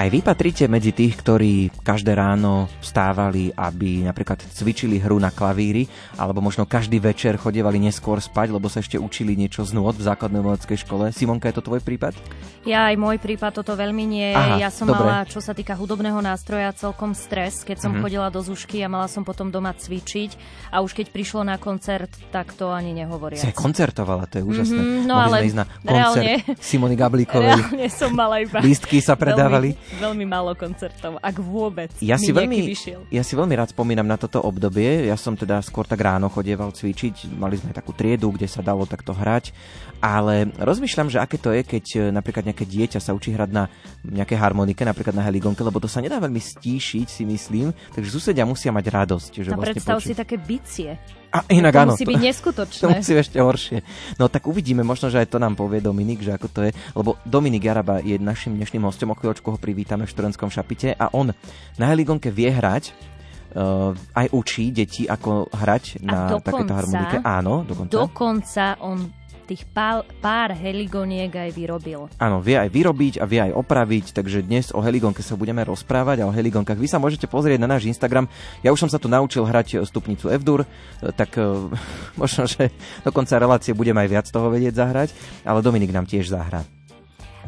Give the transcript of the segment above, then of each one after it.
Aj vy patríte medzi tých, ktorí každé ráno vstávali, aby napríklad cvičili hru na klavíri, alebo možno každý večer chodievali neskôr spať, lebo sa ešte učili niečo z nôd v základnej umeleckej škole. Simonka, je to tvoj prípad? Ja aj môj prípad toto veľmi nie. Aha, ja som dobre. mala, čo sa týka hudobného nástroja, celkom stres, keď som Mhm. chodila do zušky a mala som potom doma cvičiť. A už keď prišlo na koncert, tak to ani nehovoria. Si aj koncertovala, to je úžasné. Mhm, no Mohli ale ísť na koncert reálne, Simony Gablíkovej. reálne som mala iba... Lístky sa predávali. Veľmi, veľmi málo koncertov, ak vôbec. Ja si, veľmi, vyšiel. ja si veľmi rád spomínam na toto obdobie. Ja som teda skôr tak ráno chodieval cvičiť. Mali sme takú triedu, kde sa dalo takto hrať. Ale rozmýšľam, že aké to je, keď e, napríklad nejaké dieťa sa učí hrať na nejaké harmonike, napríklad na heligonke, lebo to sa nedá veľmi stíšiť, si myslím. Takže susedia musia mať radosť. Že A vlastne predstav počuť- si také bicie. A inak to áno. musí byť neskutočné. To musí ešte horšie. No tak uvidíme, možno, že aj to nám povie Dominik, že ako to je. Lebo Dominik Jaraba je našim dnešným hostom, o chvíľočku ho privítame v študentskom šapite a on na heligonke vie hrať, uh, aj učí deti, ako hrať na dokonca- takéto harmonike. Áno, dokonca. Dokonca on tých pár, pár heligoniek aj vyrobil. Áno, vie aj vyrobiť a vie aj opraviť, takže dnes o heligonke sa budeme rozprávať a o heligonkách. Vy sa môžete pozrieť na náš Instagram. Ja už som sa tu naučil hrať stupnicu F-dur, e, tak e, možno, že do konca relácie budem aj viac toho vedieť zahrať, ale Dominik nám tiež zahrá.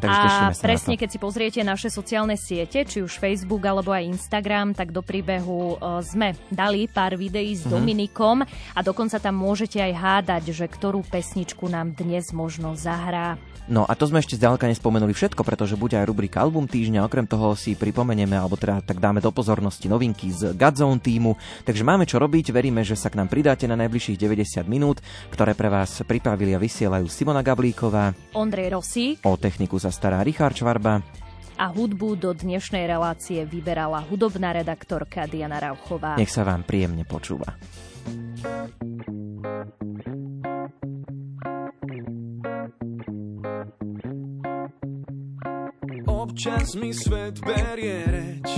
Takže a presne, keď si pozriete naše sociálne siete, či už Facebook alebo aj Instagram, tak do príbehu e, sme dali pár videí s Mhm. Dominikom a dokonca tam môžete aj hádať, že ktorú pesničku nám dnes možno zahrá. No a to sme ešte zďaleka nespomenuli všetko, pretože bude aj rubrika Album týždňa, okrem toho si pripomenieme, alebo teda tak dáme do pozornosti novinky z Godzone týmu, takže máme čo robiť, veríme, že sa k nám pridáte na najbližších 90 minút, ktoré pre vás pripravili a vysielajú Simona Gablíková, Ondrej Rosík o techniku sa stará Richard Čvarba, a hudbu do dnešnej relácie vyberala hudobná redaktorka Diana Rauchová. nech sa vám príjemne počúva. Občas mi svet berie reč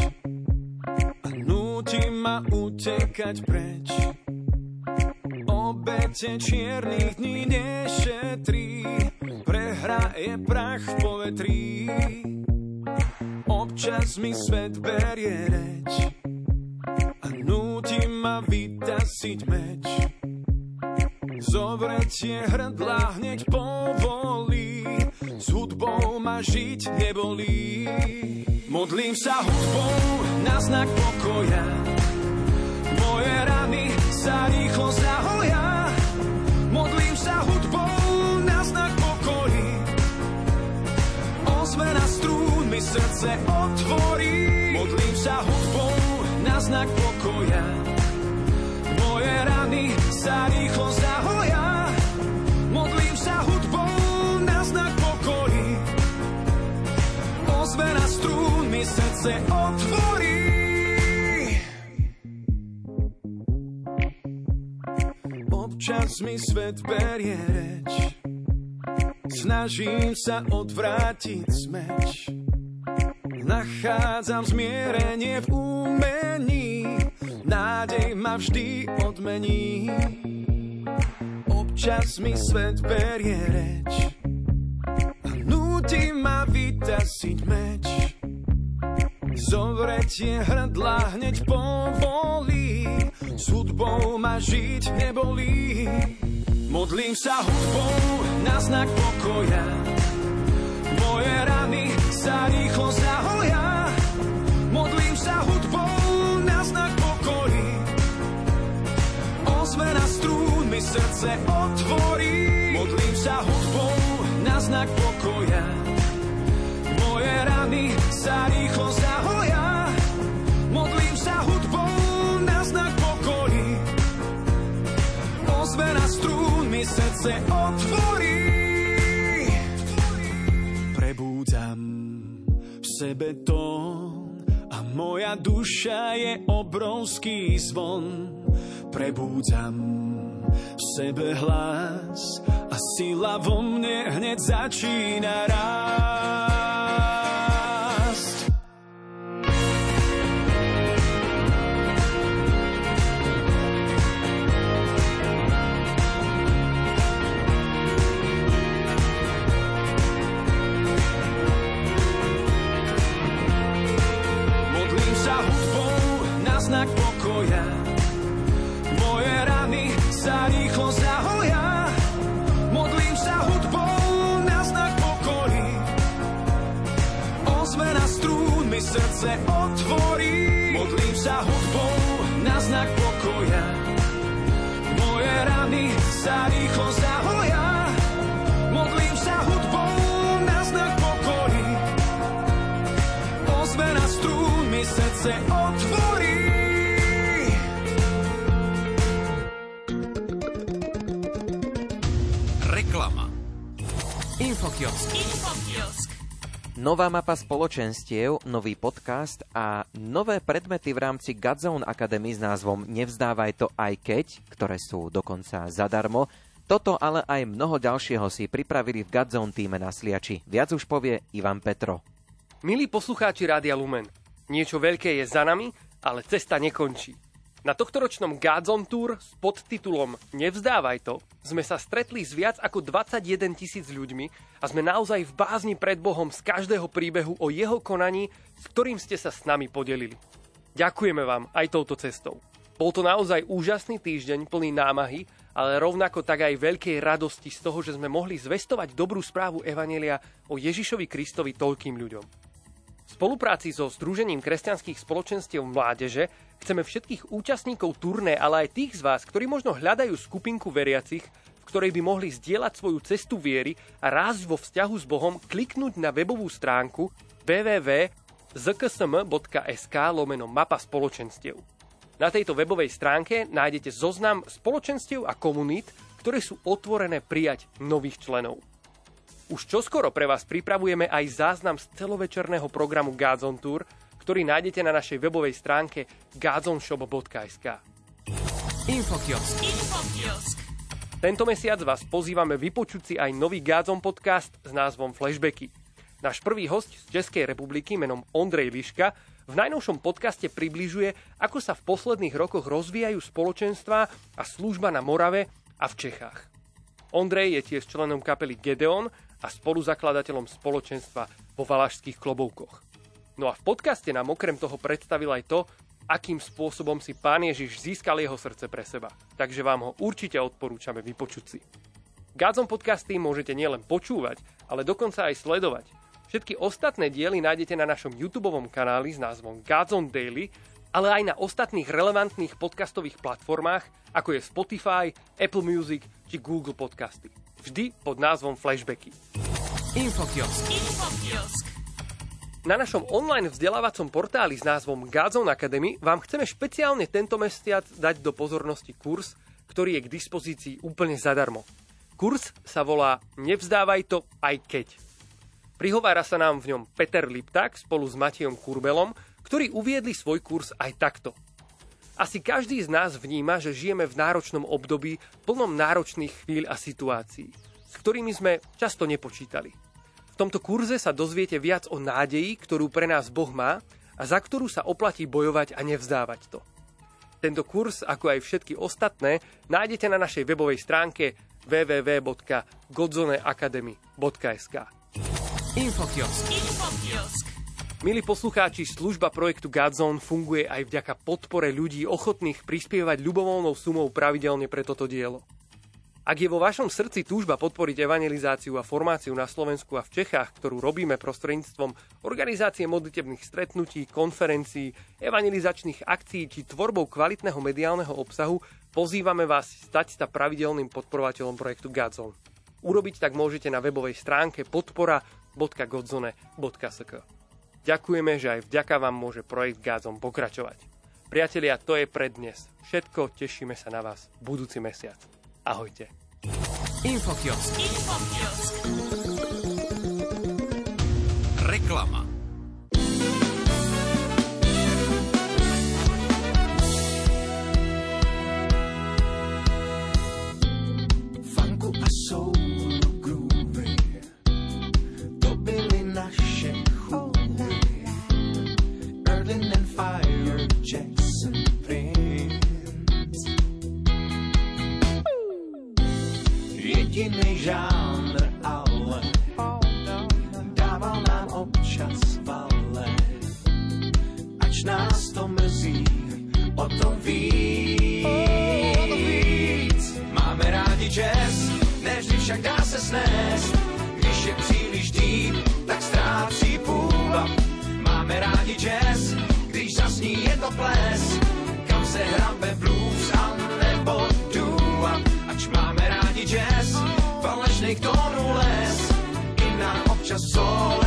a núti ma utekať preč. Obete čiernych dní nešetrí, prehra je prach v povetrí. Občas mi svet berie reč a núti ma vytasiť meč. Zovretie hrdla hneď povolí, s hudbou ma žiť nebolí. Modlím sa hudbou na znak pokoja, moje rany sa rýchlo zahoja. Modlím sa hudbou na znak pokory, ozvena strún mi srdce otvorí. Modlím sa hudbou na znak pokoja, moje rany sa rýchlo zahoja. Srdce otvorí. Občas mi svet berie reč. Snažím sa odvrátiť smeč. Nachádzam zmierenie v umení, nádej ma vždy odmení. Občas mi svet berie reč a núti ma vytasiť meč. Zovretie hrdla hneď povolí, s hudbou ma žiť nebolí. Modlím sa hudbou na znak pokoja, moje rany sa rýchlo zahoja. Modlím sa hudbou na znak pokory, ozvena strún mi srdce otvorí. Modlím sa hudbou na znak pokoja, rany sa rýchlo zahoja. Modlím sa hudbou na znak pokory. Ozvena strún mi srdce otvorí. Prebúdzam v sebe tón a moja duša je obrovský zvon. Prebúdzam v sebe hlas a sila vo mne hneď začína rád. Infokiosk. Nová mapa spoločenstiev, nový podcast a nové predmety v rámci Godzone Academy s názvom Nevzdávaj to aj keď, ktoré sú dokonca zadarmo. Toto ale aj mnoho ďalšieho si pripravili v Godzone týme na Sliači. Viac už povie Ivan Petro. Milí poslucháči Rádia Lumen, niečo veľké je za nami, ale cesta nekončí. Na tohtoročnom Godzone Tour s podtitulom Nevzdávaj to sme sa stretli s viac ako 21 tisíc ľuďmi a sme naozaj v bázni pred Bohom z každého príbehu o jeho konaní, s ktorým ste sa s nami podelili. Ďakujeme vám aj touto cestou. Bol to naozaj úžasný týždeň plný námahy, ale rovnako tak aj veľkej radosti z toho, že sme mohli zvestovať dobrú správu Evanelia o Ježišovi Kristovi toľkým ľuďom. V spolupráci so Združením kresťanských spoločenstiev mládeže chceme všetkých účastníkov turné, ale aj tých z vás, ktorí možno hľadajú skupinku veriacich, v ktorej by mohli zdieľať svoju cestu viery a rásť vo vzťahu s Bohom, kliknúť na webovú stránku www.zksm.sk lomeno mapa spoločenstiev. Na tejto webovej stránke nájdete zoznam spoločenstiev a komunít, ktoré sú otvorené prijať nových členov. Už čoskoro pre vás pripravujeme aj záznam z celovečerného programu Godzone Tour, ktorý nájdete na našej webovej stránke godzonshop.sk. Infokiosk. Tento mesiac vás pozývame vypočuť si aj nový Godzone podcast s názvom Flashbacky. Náš prvý host z Českej republiky menom Ondrej Liška v najnovšom podcaste približuje, ako sa v posledných rokoch rozvíjajú spoločenstva a služba na Morave a v Čechách. Ondrej je tiež členom kapely Gedeon a spoluzakladateľom spoločenstva vo Valašských kloboukoch. No a v podcaste nám okrem toho predstavil aj to, akým spôsobom si pán Ježiš získal jeho srdce pre seba. Takže vám ho určite odporúčame vypočuť si. Gádzom podcasty môžete nielen počúvať, ale dokonca aj sledovať. Všetky ostatné diely nájdete na našom YouTube kanáli s názvom Gádzom Daily, ale aj na ostatných relevantných podcastových platformách, ako je Spotify, Apple Music či Google Podcasty. Vždy pod názvom Flashbacky. Infokiosk. Na našom online vzdelávacom portáli s názvom Godzone Academy vám chceme špeciálne tento mesiac dať do pozornosti kurz, ktorý je k dispozícii úplne zadarmo. Kurs sa volá Nevzdávaj to aj keď. Prihovára sa nám v ňom Peter Lipták spolu s Matejom Kurbelom, ktorí uviedli svoj kurz aj takto. Asi každý z nás vníma, že žijeme v náročnom období plnom náročných chvíľ a situácií, s ktorými sme často nepočítali. V tomto kurze sa dozviete viac o nádeji, ktorú pre nás Boh má a za ktorú sa oplatí bojovať a nevzdávať to. Tento kurz, ako aj všetky ostatné, nájdete na našej webovej stránke www.godzoneacademy.sk Infokiosk. Milí poslucháči, služba projektu Godzone funguje aj vďaka podpore ľudí ochotných prispievať ľubovoľnou sumou pravidelne pre toto dielo. Ak je vo vašom srdci túžba podporiť evangelizáciu a formáciu na Slovensku a v Čechách, ktorú robíme prostredníctvom organizácie modlitebných stretnutí, konferencií, evangelizačných akcií či tvorbou kvalitného mediálneho obsahu, pozývame vás stať sa pravidelným podporovateľom projektu Godzone. Urobiť tak môžete na webovej stránke podpora.godzone.sk. Ďakujeme, že aj vďaka vám môže projekt Godzone pokračovať. Priatelia, to je pre dnes. Všetko, tešíme sa na vás budúci mesiac. Ahojte. Infokiosk. Reklama. Jediný žánr, ale dával nám občas vale. Ač nás to mrzí, o to víc. Máme rádi jazz, nevždy však dá se snést. Když je příliš deep, tak ztrácí půvab. Máme rádi jazz, když zasní je to ples. Nám občas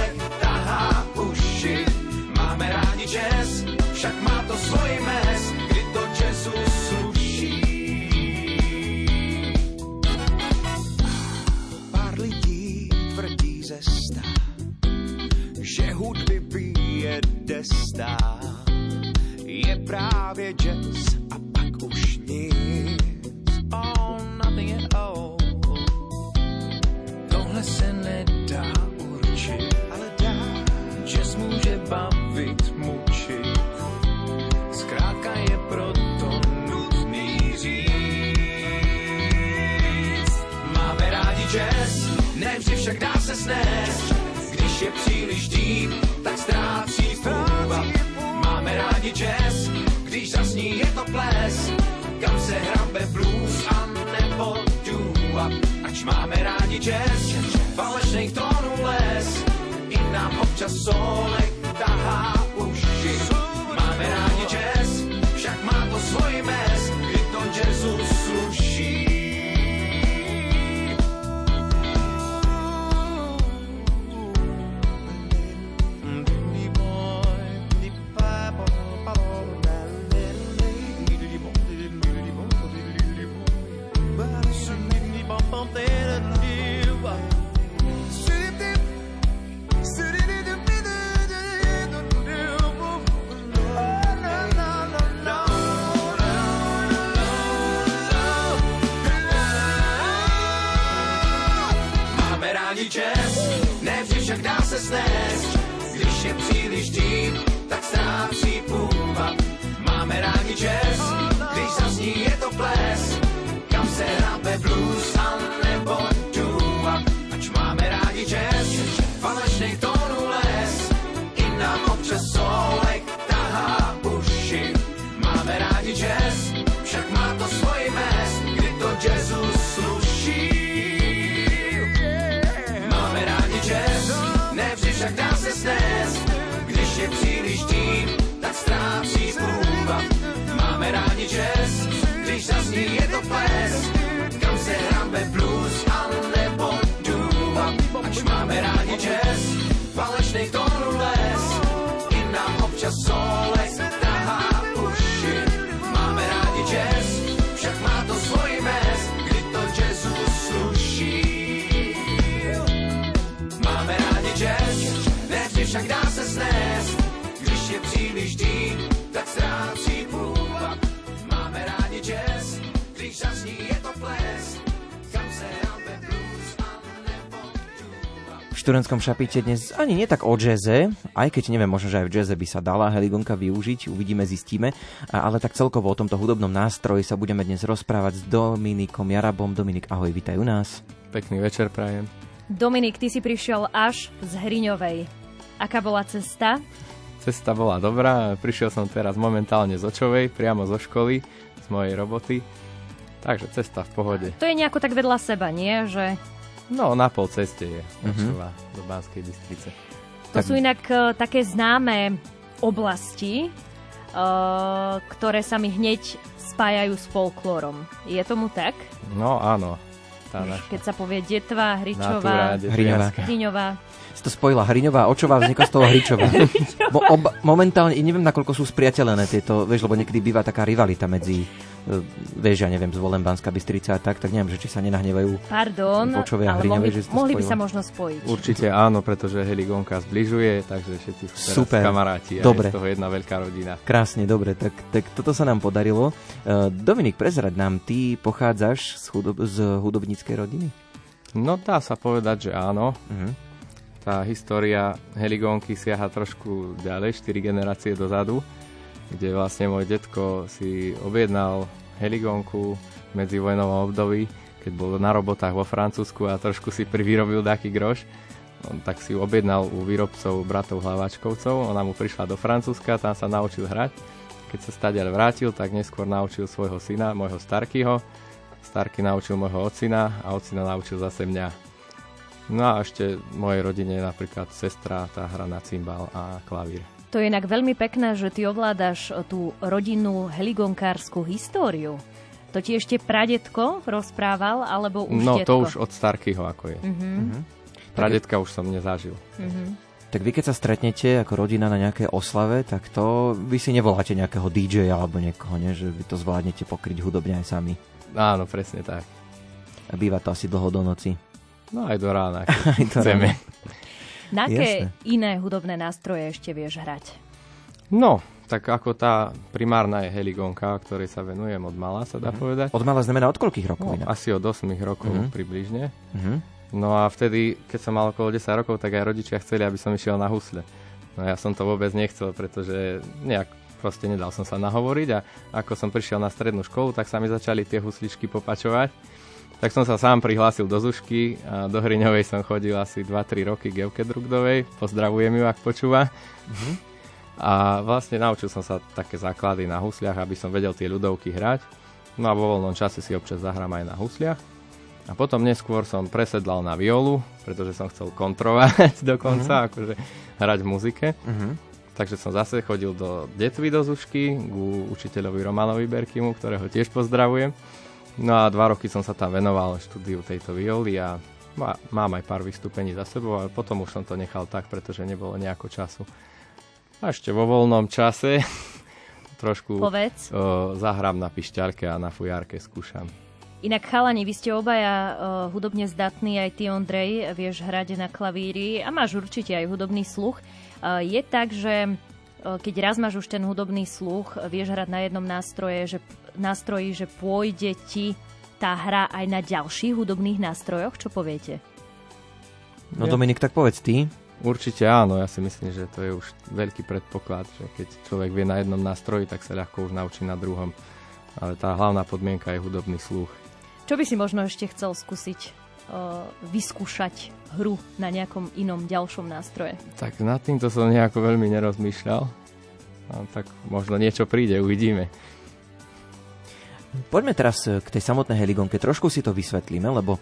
študentskom šapíte dnes ani nie tak o jazze, aj keď neviem, možno, že aj v jazze by sa dala heligonka využiť, uvidíme, zistíme, ale tak celkovo o tomto hudobnom nástroji sa budeme dnes rozprávať s Dominikom Jarabom. Dominik, ahoj, vítaj u nás. Pekný večer prajem. Dominik, ty si prišiel až z Hriňovej. Aká bola cesta? Cesta bola dobrá, prišiel som teraz momentálne z Očovej, priamo zo školy, z mojej roboty. Takže cesta v pohode. To je nejako tak vedľa seba, nie? Že No, na pol ceste je Očová do Banskej Bystrice. to Tak- sú inak e, také známe oblasti, e, ktoré sa mi hneď spájajú s folklórom. Je tomu tak? No áno, tá naša Keď sa povie Detva, Hričová, Hriňová. Si to spojila Hriňová, Očová, vznikla z toho Hričová. Bo ob, momentálne, neviem, nakoľko sú spriateľené tieto, vieš, lebo niekedy býva taká rivalita medzi, vieš, ja neviem, zvolem Banská Bystrica a tak, tak neviem, že či sa nenahnevajú. Pardon, ale Hriňovej, mohli, že mohli by sa možno spojiť. Určite áno, pretože Heligonka zbližuje, takže všetci sú teraz Super. kamaráti a Dobre. je z toho jedna veľká rodina. Krásne, dobre, tak, tak toto sa nám podarilo. E, Dominik, prezrad nám, ty pochádzaš z, hudob, z hudobníckej rodiny? No dá sa povedať, že áno. Mhm. Tá história Heligonky siaha trošku ďalej, 4 generácie dozadu, kde vlastne môj detko si objednal Heligonku v medzivojnovom období keď bol na robotách vo Francúzsku a trošku si privyrobil taký groš, on tak si objednal u výrobcov bratov Hlavačkovcov, ona mu prišla do Francúzska, tam sa naučil hrať. Keď sa stadiaľ vrátil, tak neskôr naučil svojho syna, môjho Starkyho. Starky naučil môjho ocina a ocina naučil zase mňa. No a ešte mojej rodine napríklad sestra, tá hra na cymbal a klavír. To je inak veľmi pekné, že ty ovládaš tú rodinnú heligonkárskú históriu. To ti ešte pradetko rozprával, alebo už No detko? to už od Starkyho ako je. Mhm. Pradetka už som nezažil. Mhm. Tak vy keď sa stretnete ako rodina na nejakej oslave, tak to vy si nevoláte nejakého DJ alebo niekoho, nie? že vy to zvládnete pokryť hudobne aj sami. Áno, presne tak. A býva to asi dlho do noci. No aj do rána, Aj do chceme. rána. Na aké iné hudobné nástroje ešte vieš hrať? No, tak ako tá primárna je heligonka, ktorej sa venujem od mala, sa dá povedať. Od mala znamená od koľkých rokov No, inak? asi od 8 rokov Mhm. približne. Mhm. No a vtedy, keď som mal okolo 10 rokov, tak aj rodičia chceli, aby som išiel na husle. No ja som to vôbec nechcel, pretože nejak proste nedal som sa nahovoriť a ako som prišiel na strednú školu, tak sa mi začali tie husličky popačovať. Tak som sa sám prihlásil do Zušky a do Hriňovej som chodil asi 2-3 roky k Evke Drugdovej. Pozdravujem ju, ak počúva. A vlastne naučil som sa také základy na husliach, aby som vedel tie ľudovky hrať. No a vo voľnom čase si občas zahrám aj na husliach. A potom neskôr som presedlal na violu, pretože som chcel kontrovať dokonca, akože hrať v muzike. Mhm. Takže som zase chodil do detvy do Zušky, ku učiteľovi Romanovi Berkimu, ktorého tiež pozdravujem. No a dva roky som sa tam venoval štúdiu tejto violy a má- mám aj pár vystúpení za sebou, ale potom už som to nechal tak, pretože nebolo nejako času. A ešte vo voľnom čase trošku Povedz. o, zahrám na pišťalke a na fujárke skúšam. Inak chalani, vy ste obaja uh, hudobne zdatní, aj ty Ondrej, vieš hrať na klavíri a máš určite aj hudobný sluch. Uh, je tak, že uh, keď raz máš už ten hudobný sluch, vieš hrať na jednom nástroje, že, nástroji, že pôjde ti tá hra aj na ďalších hudobných nástrojoch? Čo poviete? No Ja- Dominik, tak povedz ty. Určite áno, ja si myslím, že to je už veľký predpoklad, že keď človek vie na jednom nástroji, tak sa ľahko už naučí na druhom. Ale tá hlavná podmienka je hudobný sluch. Čo by si možno ešte chcel skúsiť uh, vyskúšať hru na nejakom inom ďalšom nástroje? Tak nad týmto som nejako veľmi nerozmýšľal. A tak možno niečo príde, uvidíme. Poďme teraz e, k tej samotnej heligonke. Trošku si to vysvetlíme, lebo e,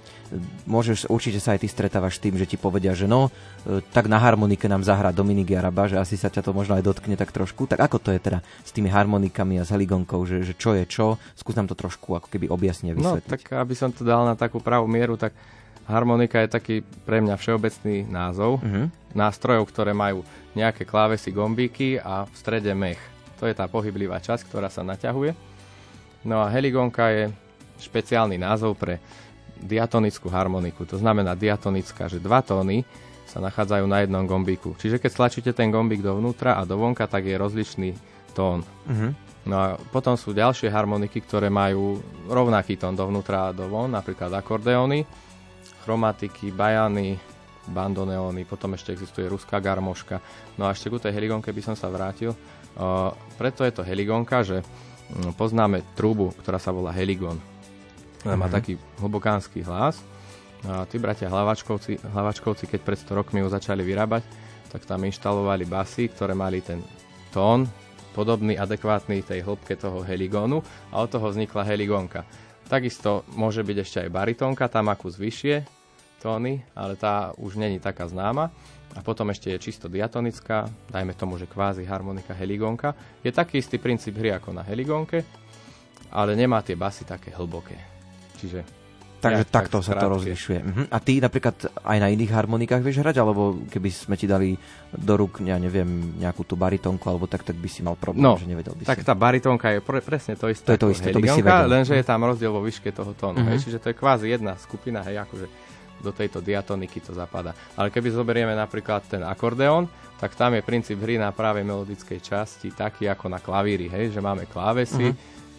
môžeš, určite sa aj ty stretávaš s tým, že ti povedia, že no, e, tak na harmonike nám zahrá Dominik Jaraba, že asi sa ťa to možno aj dotkne tak trošku. Tak ako to je teda s tými harmonikami a s heligonkou, že, že čo je čo? Skús nám to trošku ako keby objasne No, vysvetliť. tak aby som to dal na takú pravú mieru, tak harmonika je taký pre mňa všeobecný názov Mhm. nástrojov, ktoré majú nejaké klávesy, gombíky a v strede mech. To je tá pohyblivá časť, ktorá sa naťahuje. No a heligonka je špeciálny názov pre diatonickú harmoniku. To znamená diatonická, že dva tóny sa nachádzajú na jednom gombíku. Čiže keď stlačíte ten gombík dovnútra a dovonka, tak je rozličný tón. Mhm. No a potom sú ďalšie harmoniky, ktoré majú rovnaký tón dovnútra a dovon, napríklad akordeóny, chromatiky, bajany, bandoneóny, potom ešte existuje ruská garmoška. No a ešte ku tej heligonke by som sa vrátil. Uh, preto je to heligonka, že poznáme trúbu, ktorá sa volá heligon. Ona má taký hlbokánsky hlas. A tí bratia hlavačkovci, hlavačkovci, keď pred 100 rokmi ju začali vyrábať, tak tam inštalovali basy, ktoré mali ten tón podobný, adekvátny tej hĺbke toho heligónu a od toho vznikla heligonka. Takisto môže byť ešte aj baritónka, tá má kus vyššie tóny, ale tá už není taká známa. A potom ešte je čisto diatonická, dajme tomu, že kvázi harmonika heligonka. Je taký istý princíp hry ako na heligonke, ale nemá tie basy také hlboké. Čiže Takže nejak takto tak sa to rozlišuje. Mhm. A ty napríklad aj na iných harmonikách vieš hrať, alebo keby sme ti dali do rúk, ja neviem, nejakú tú baritónku, alebo tak, tak by si mal problém, No, že nevedel by Tak si. tá baritónka je pre, presne to isté To je to isté, to by si vedel. lenže je tam rozdiel vo výške toho tónu. Mhm. Hej, čiže to je kvázi jedna skupina, hej, akože do tejto diatoniky to zapadá. Ale keby zoberieme napríklad ten akordeón, tak tam je princíp hry na pravej melodickej časti taký ako na klavíri, hej, že máme klávesy, Mhm.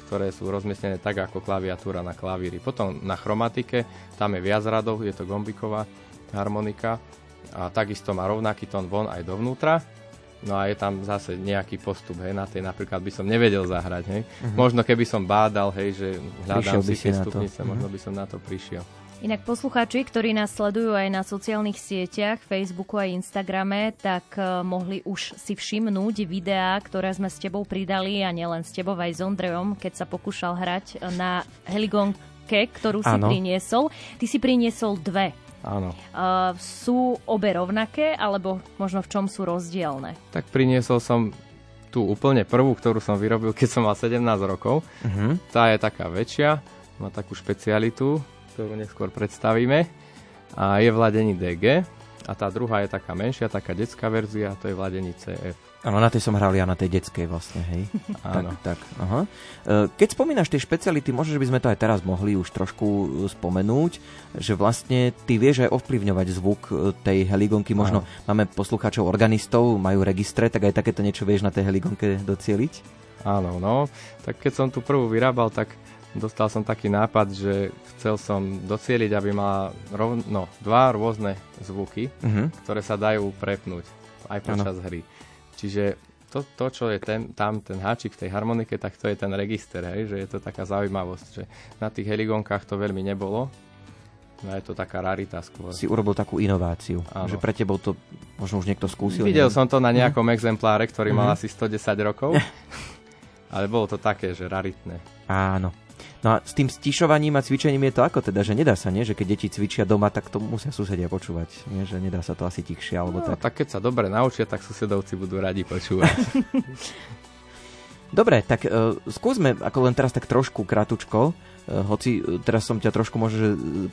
ktoré sú rozmiestnené tak ako klaviatúra na klavíri. Potom na chromatike, tam je viac radov, je to gombiková harmonika a takisto má rovnaký tón von aj dovnútra. No a je tam zase nejaký postup, hej, na tej napríklad by som nevedel zahrať, hej. Uh-huh. Možno keby som bádal, hej, že hľadám si tie stupnice, uh-huh. možno by som na to prišiel. Inak poslucháči, ktorí nás sledujú aj na sociálnych sieťach, Facebooku a Instagrame, tak uh, mohli už si všimnúť videá, ktoré sme s tebou pridali a nielen s tebou aj s Ondrejom, keď sa pokúšal hrať na heligonke, ktorú si ano. priniesol. Ty si priniesol dve. Áno. Uh, sú obe rovnaké, alebo možno v čom sú rozdielne? Tak priniesol som tú úplne prvú, ktorú som vyrobil, keď som mal 17 rokov. Uh-huh. Tá je taká väčšia, má takú špecialitu, ktorú neskôr predstavíme. A je v ladení DG. A tá druhá je taká menšia, taká detská verzia, to je v ladení CF. Áno, na tej som hral ja, na tej detskej vlastne, hej. Áno. tak, tak, aha. E, keď spomínaš tie špeciality, možno, že by sme to aj teraz mohli už trošku e, spomenúť, že vlastne ty vieš aj ovplyvňovať zvuk e, tej heligonky. Možno áno. máme poslucháčov organistov, majú registre, tak aj takéto niečo vieš na tej heligonke docieliť? Áno, no. Tak keď som tu prvú vyrábal, tak dostal som taký nápad, že chcel som docieliť, aby mala rov, no, dva rôzne zvuky, uh-huh. ktoré sa dajú prepnúť aj počas ano. hry. Čiže to, to, čo je ten, tam ten háčik v tej harmonike, tak to je ten register, hej, že je to taká zaujímavosť, že na tých heligonkách to veľmi nebolo, No je to taká rarita skôr. Si urobil takú inováciu, Áno. že pre tebou to možno už niekto skúsil. Videl neviem. som to na nejakom mm. exempláre, ktorý mm-hmm. mal mhm. asi 110 rokov, ale bolo to také, že raritné. Áno. No a s tým stišovaním a cvičením je to ako teda, že nedá sa, nie? Že keď deti cvičia doma, tak to musia susedia počúvať. Nie? Že nedá sa to asi tichšie alebo no, tak. tak keď sa dobre naučia, tak susedovci budú radi počúvať. Dobre, tak uh, skúsme ako len teraz tak trošku kratučko, hoci uh, teraz som ťa trošku možno že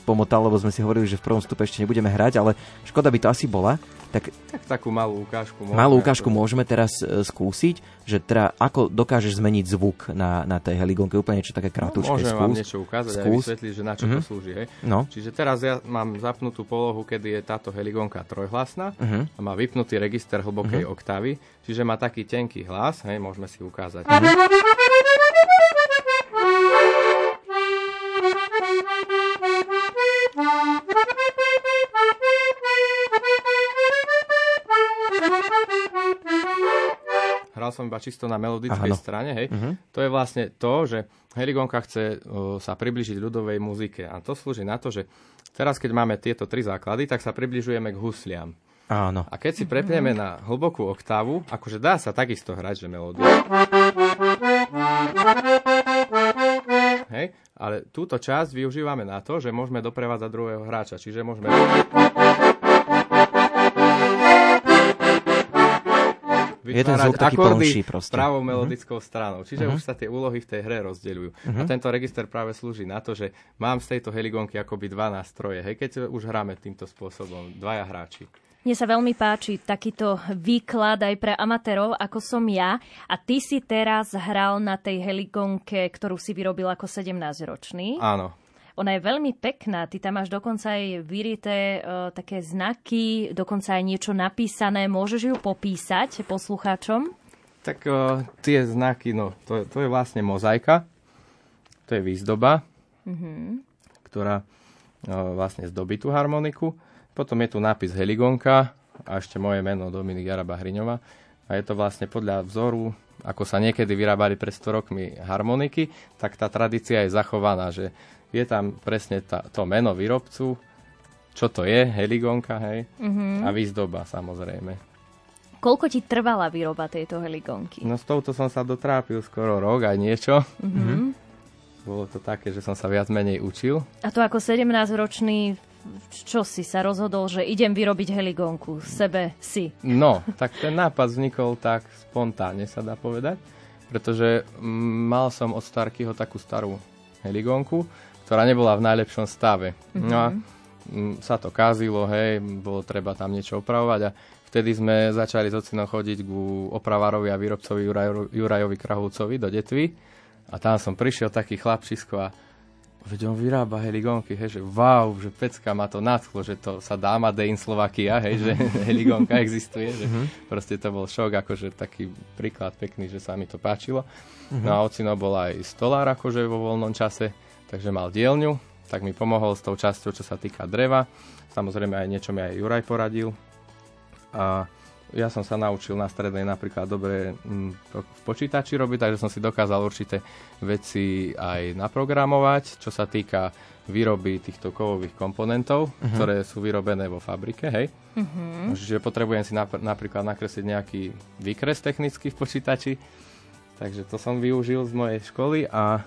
pomotal, lebo sme si hovorili, že v prvom stupe ešte nebudeme hrať, ale škoda by to asi bola. Tak, tak takú malú ukážku môžeme. Malú ukážku môžeme teraz skúsiť, že teda ako dokážeš zmeniť zvuk na, na tej heligonke, úplne niečo také kratučké. No, môžem skús. vám niečo ukázať skús. a vysvetliť, že na čo uh-huh. to mhm. slúži. Hej? No. Čiže teraz ja mám zapnutú polohu, kedy je táto heligonka trojhlasná uh-huh. a má vypnutý register hlbokej uh-huh. oktávy, čiže má taký tenký hlas, hej, môžeme si ukázať. Uh-huh. Hral som iba čisto na melodickej Aha, strane, hej. Uh-huh. To je vlastne to, že Herigonka chce uh, sa približiť ľudovej muzike. A to slúži na to, že teraz, keď máme tieto tri základy, tak sa približujeme k husliam. Áno. A keď si prepneme na hlbokú oktávu, akože dá sa takisto hrať, že melódia. Hej, ale túto časť využívame na to, že môžeme doprevádzať druhého hráča, čiže môžeme Jeden zvuk taký plnší proste. pravou mhm. melodickou uh-huh. stranou. Čiže uh-huh. už sa tie úlohy v tej hre rozdeľujú. Uh-huh. A tento register práve slúži na to, že mám z tejto heligonky akoby dva nástroje. Hej, keď už hráme týmto spôsobom, dvaja hráči. Mne sa veľmi páči takýto výklad aj pre amatérov, ako som ja. A ty si teraz hral na tej heligonke, ktorú si vyrobil ako 17-ročný. Áno. Ona je veľmi pekná, ty tam máš dokonca aj vyrité uh, také znaky, dokonca aj niečo napísané. Môžeš ju popísať poslucháčom? Tak uh, tie znaky, no, to, to je vlastne mozaika, to je výzdoba, mm-hmm. ktorá uh, vlastne zdobí tú harmoniku. Potom je tu nápis Heligonka a ešte moje meno Dominik Jara Bahriňová. A je to vlastne podľa vzoru, ako sa niekedy vyrábali pred 100 rokmi harmoniky, tak tá tradícia je zachovaná, že je tam presne tá, to meno výrobcu, čo to je, heligonka, hej, mm-hmm. a výzdoba samozrejme. Koľko ti trvala výroba tejto heligonky? No s touto som sa dotrápil skoro rok aj niečo. Mm-hmm. Bolo to také, že som sa viac menej učil. A to ako 17-ročný čo si sa rozhodol, že idem vyrobiť heligonku sebe si? No, tak ten nápad vznikol tak spontánne, sa dá povedať, pretože mal som od Starkyho takú starú heligonku, ktorá nebola v najlepšom stave. Mm-hmm. No a m, sa to kázilo, hej, bolo treba tam niečo opravovať a vtedy sme začali s ocinom chodiť ku opravárovi a výrobcovi Juraj, Jurajovi Krahulcovi do Detvy a tam som prišiel taký chlapčisko a veď on vyrába heligonky, hej, že wow, že pecka ma to nadchlo, že to sa dá Made in Slovakia, hej, že heligonka existuje, že mm-hmm. proste to bol šok, akože taký príklad pekný, že sa mi to páčilo. Mm-hmm. No a ocino bol aj stolár, akože vo voľnom čase, takže mal dielňu, tak mi pomohol s tou časťou, čo sa týka dreva. Samozrejme aj niečo mi aj Juraj poradil. A ja som sa naučil na strednej napríklad dobre mm, v počítači robiť, takže som si dokázal určité veci aj naprogramovať, čo sa týka výroby týchto kovových komponentov, uh-huh. ktoré sú vyrobené vo fabrike, hej. Uh-huh. Čiže potrebujem si nap- napríklad nakresliť nejaký výkres technický v počítači, takže to som využil z mojej školy a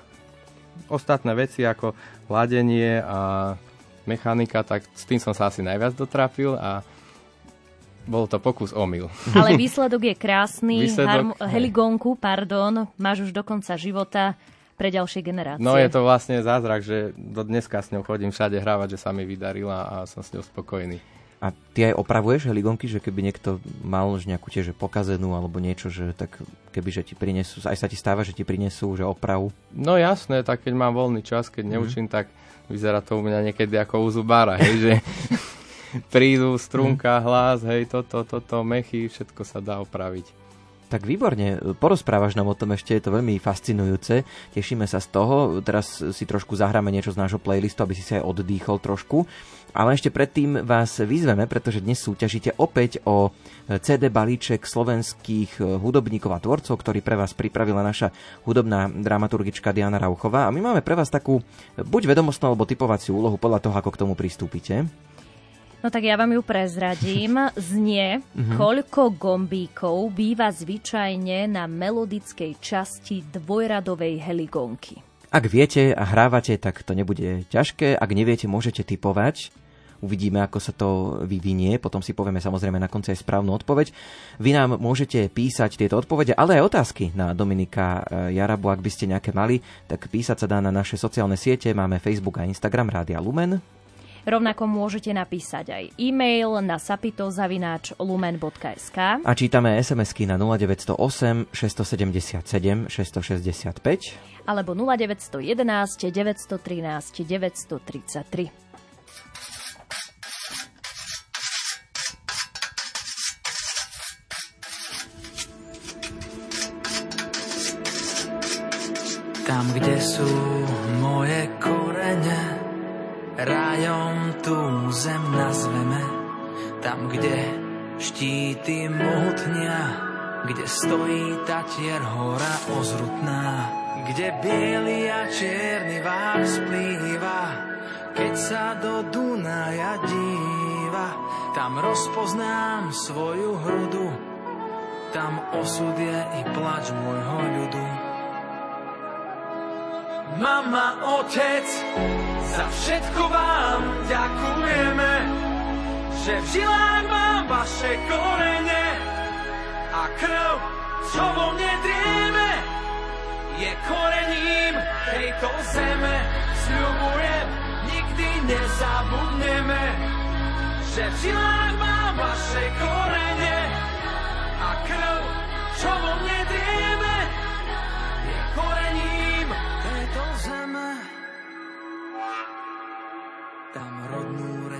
ostatné veci ako ladenie a mechanika, tak s tým som sa asi najviac dotrafil a bol to pokus omyl. Ale výsledok je krásny. Výsledok, Harm- heligónku, pardon, máš už do konca života pre ďalšie generácie. No je to vlastne zázrak, že do dneska s ňou chodím všade hrávať, že sa mi vydarila a som s ňou spokojný. A ty aj opravuješ heligonky, že keby niekto mal už nejakú tiež pokazenú alebo niečo, že tak keby že ti prinesú, aj sa ti stáva, že ti prinesú že opravu? No jasné, tak keď mám voľný čas, keď mhm. neučím, mm. tak vyzerá to u mňa niekedy ako u zubára, hej, že prídu, strunka, hlas, hej, toto, toto, mechy, všetko sa dá opraviť. Tak výborne, porozprávaš nám o tom ešte, je to veľmi fascinujúce, tešíme sa z toho, teraz si trošku zahráme niečo z nášho playlistu, aby si sa aj oddýchol trošku, ale ešte predtým vás vyzveme, pretože dnes súťažíte opäť o CD balíček slovenských hudobníkov a tvorcov, ktorý pre vás pripravila naša hudobná dramaturgička Diana Rauchová a my máme pre vás takú buď vedomostnú alebo typovaciu úlohu podľa toho, ako k tomu pristúpite. No tak ja vám ju prezradím. Znie, mm-hmm. koľko gombíkov býva zvyčajne na melodickej časti dvojradovej heligonky. Ak viete a hrávate, tak to nebude ťažké. Ak neviete, môžete typovať. Uvidíme, ako sa to vyvinie. Potom si povieme samozrejme na konci aj správnu odpoveď. Vy nám môžete písať tieto odpovede, ale aj otázky na Dominika eh, Jarabu. Ak by ste nejaké mali, tak písať sa dá na naše sociálne siete. Máme Facebook a Instagram Rádia Lumen. Rovnako môžete napísať aj e-mail na sapitozavináč.lumen.sk A čítame SMS-ky na 0908 677 665 alebo 0911 913 933. Tam, kde sú moje korene, Rájom tú zem nazveme, tam, kde štíty mohutnia, kde stojí tatier hora ozrutná, kde biely a čierny vár splýva, keď sa do Dunaja díva, tam rozpoznám svoju hrudu, tam osud je i plač môjho ľudu. Mama, otec, za všetko vám ďakujeme, že v žilách mám vaše korene a krv, čo vo mne drieme, je korením tejto zeme. Sľubujem, nikdy nezabudneme, že v žilách mám vaše korene a krv, čo vo mne drieme,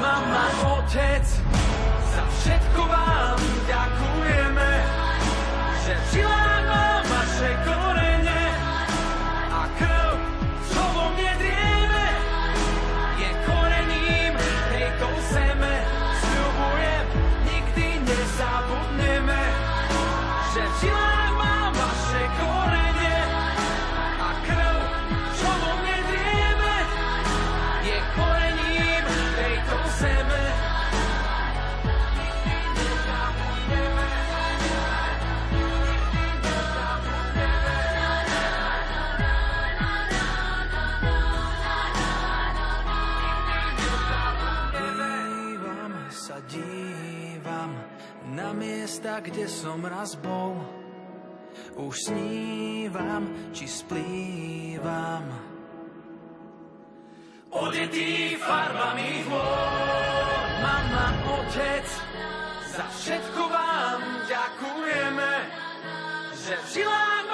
Mama, otec, za všetko vám ďakujeme, kde som raz bol. Už snívam, či splývam. Odetý farbami hôr, mama, otec, za všetko vám ďakujeme, že v žilách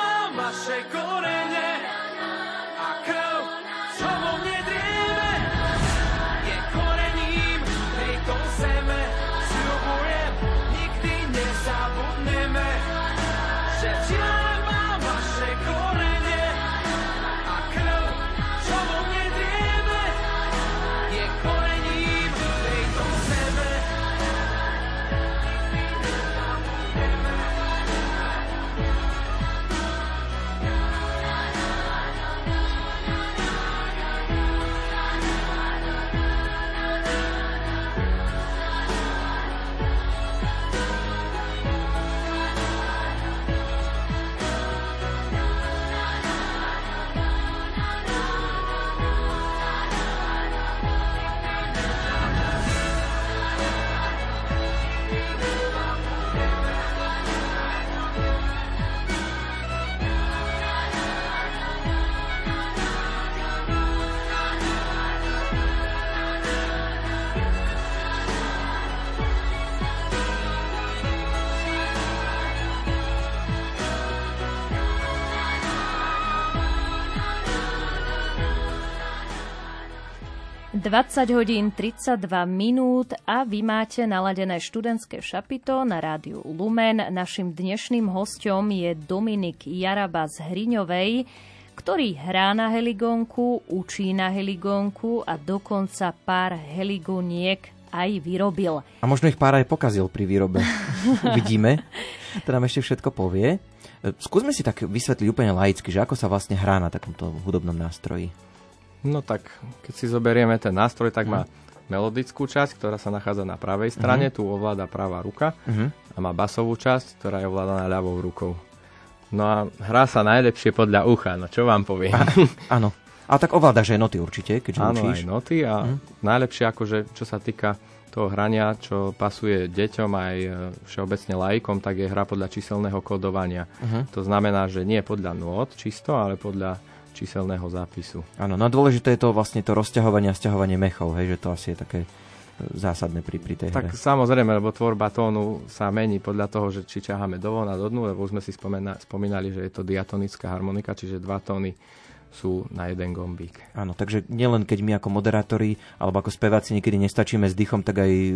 20 hodín 32 minút a vy máte naladené študentské šapito na rádiu Lumen. Našim dnešným hostom je Dominik Jaraba z Hriňovej, ktorý hrá na heligónku, učí na heligónku a dokonca pár heligoniek aj vyrobil. A možno ich pár aj pokazil pri výrobe. Vidíme. To nám ešte všetko povie. Skúsme si tak vysvetliť úplne laicky, že ako sa vlastne hrá na takomto hudobnom nástroji. No tak, keď si zoberieme ten nástroj, tak má mhm. melodickú časť, ktorá sa nachádza na pravej strane, uh-huh. tu ovláda pravá ruka uh-huh. a má basovú časť, ktorá je ovládaná ľavou rukou. No a hrá sa najlepšie podľa ucha, no čo vám poviem. Áno. A tak ovládaš aj noty určite, keďže Áno, učíš. aj noty a uh-huh. najlepšie akože, čo sa týka toho hrania, čo pasuje deťom aj e, všeobecne lajkom, tak je hra podľa číselného kodovania. Uh-huh. To znamená, že nie podľa nôd čisto, ale podľa číselného zápisu. Áno, no dôležité je to vlastne to rozťahovanie a stiahovanie mechov, hej, že to asi je také e, zásadné pri, pri tej tak hre. samozrejme, lebo tvorba tónu sa mení podľa toho, že či ťaháme do von a do dnu, lebo už sme si spomena, spomínali, že je to diatonická harmonika, čiže dva tóny sú na jeden gombík. Áno, takže nielen keď my ako moderátori alebo ako speváci niekedy nestačíme s dýchom, tak aj e,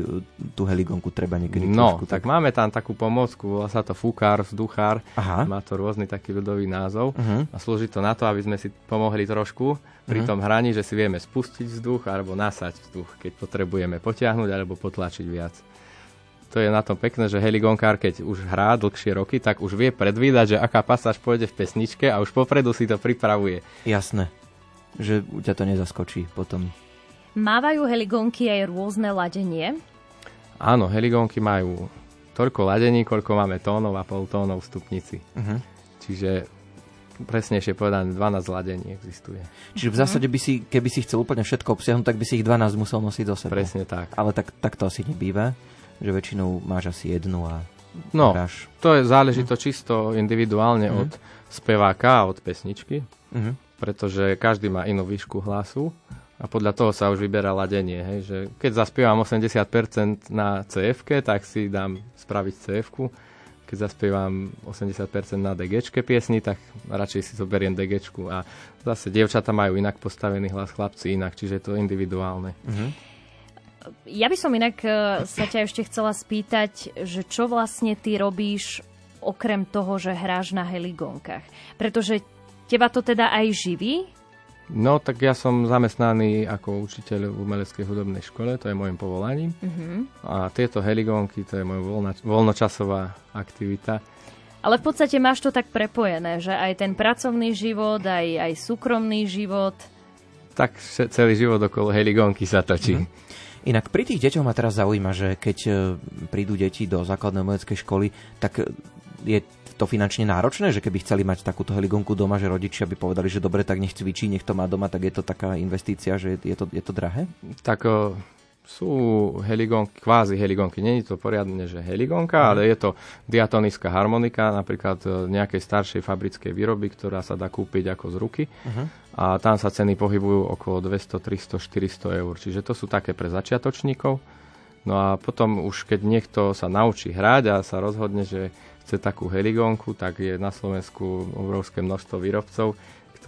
tú heligonku treba niekedy No, trošku, tak máme tam takú pomôcku, volá sa to fúkár, vzduchár, Aha. má to rôzny taký ľudový názov Uh-huh. a slúži to na to, aby sme si pomohli trošku pri Mhm. tom hraní, že si vieme spustiť vzduch alebo nasať vzduch, keď potrebujeme potiahnuť alebo potlačiť viac. To je na tom pekné, že heligonkár, keď už hrá dlhšie roky, tak už vie predvídať, že aká pasáž pôjde v pesničke a už popredu si to pripravuje. Jasné, že ťa to nezaskočí potom. Mávajú heligónky aj rôzne ladenie. Áno, heligónky majú toľko ladení, koľko máme tónov a poltónov v stupnici. Uh-huh. Čiže presnejšie povedané 12 ladení existuje. Čiže v zásade by si, keby si chcel úplne všetko obsiahnuť, tak by si ich 12 musel nosiť do seba. Presne tak. Ale tak, tak to asi nebýva, že väčšinou máš asi jednu a No, hráš. to je záleží to čisto individuálne Mhm. od speváka a od pesničky, Uh-huh. pretože každý má inú výšku hlasu a podľa toho sa už vyberá ladenie. Hej, že keď zaspievam 80% na cf tak si dám spraviť cf keď zaspievam 80% na dg piesni, tak radšej si zoberiem dg a zase dievčata majú inak postavený hlas, chlapci inak, čiže je to individuálne. Uh-huh. Ja by som inak e, sa ťa ešte chcela spýtať, že čo vlastne ty robíš okrem toho, že hráš na heligónkach. Pretože teba to teda aj živí? No, tak ja som zamestnaný ako učiteľ v umeleckej hudobnej škole, to je môjim povolaním. Uh-huh. A tieto heligónky, to je moja voľna, voľnočasová aktivita. Ale v podstate máš to tak prepojené, že aj ten pracovný život, aj, aj súkromný život. Tak celý život okolo heligónky sa točí. Mhm. Inak pri tých deťoch ma teraz zaujíma, že keď e, prídu deti do základnej umeleckej školy, tak e, je to finančne náročné, že keby chceli mať takúto heligonku doma, že rodičia by povedali, že dobre, tak nech cvičí, nech to má doma, tak je to taká investícia, že je to, je to drahé? Tak o, sú heligónky, kvázi heligónky. Není to poriadne, že heligónka, ale je to diatonická harmonika, napríklad nejakej staršej fabrickej výroby, ktorá sa dá kúpiť ako z ruky. Uh-huh. A tam sa ceny pohybujú okolo 200, 300, 400 eur. Čiže to sú také pre začiatočníkov. No a potom už keď niekto sa naučí hrať a sa rozhodne, že chce takú heligónku, tak je na Slovensku obrovské množstvo výrobcov,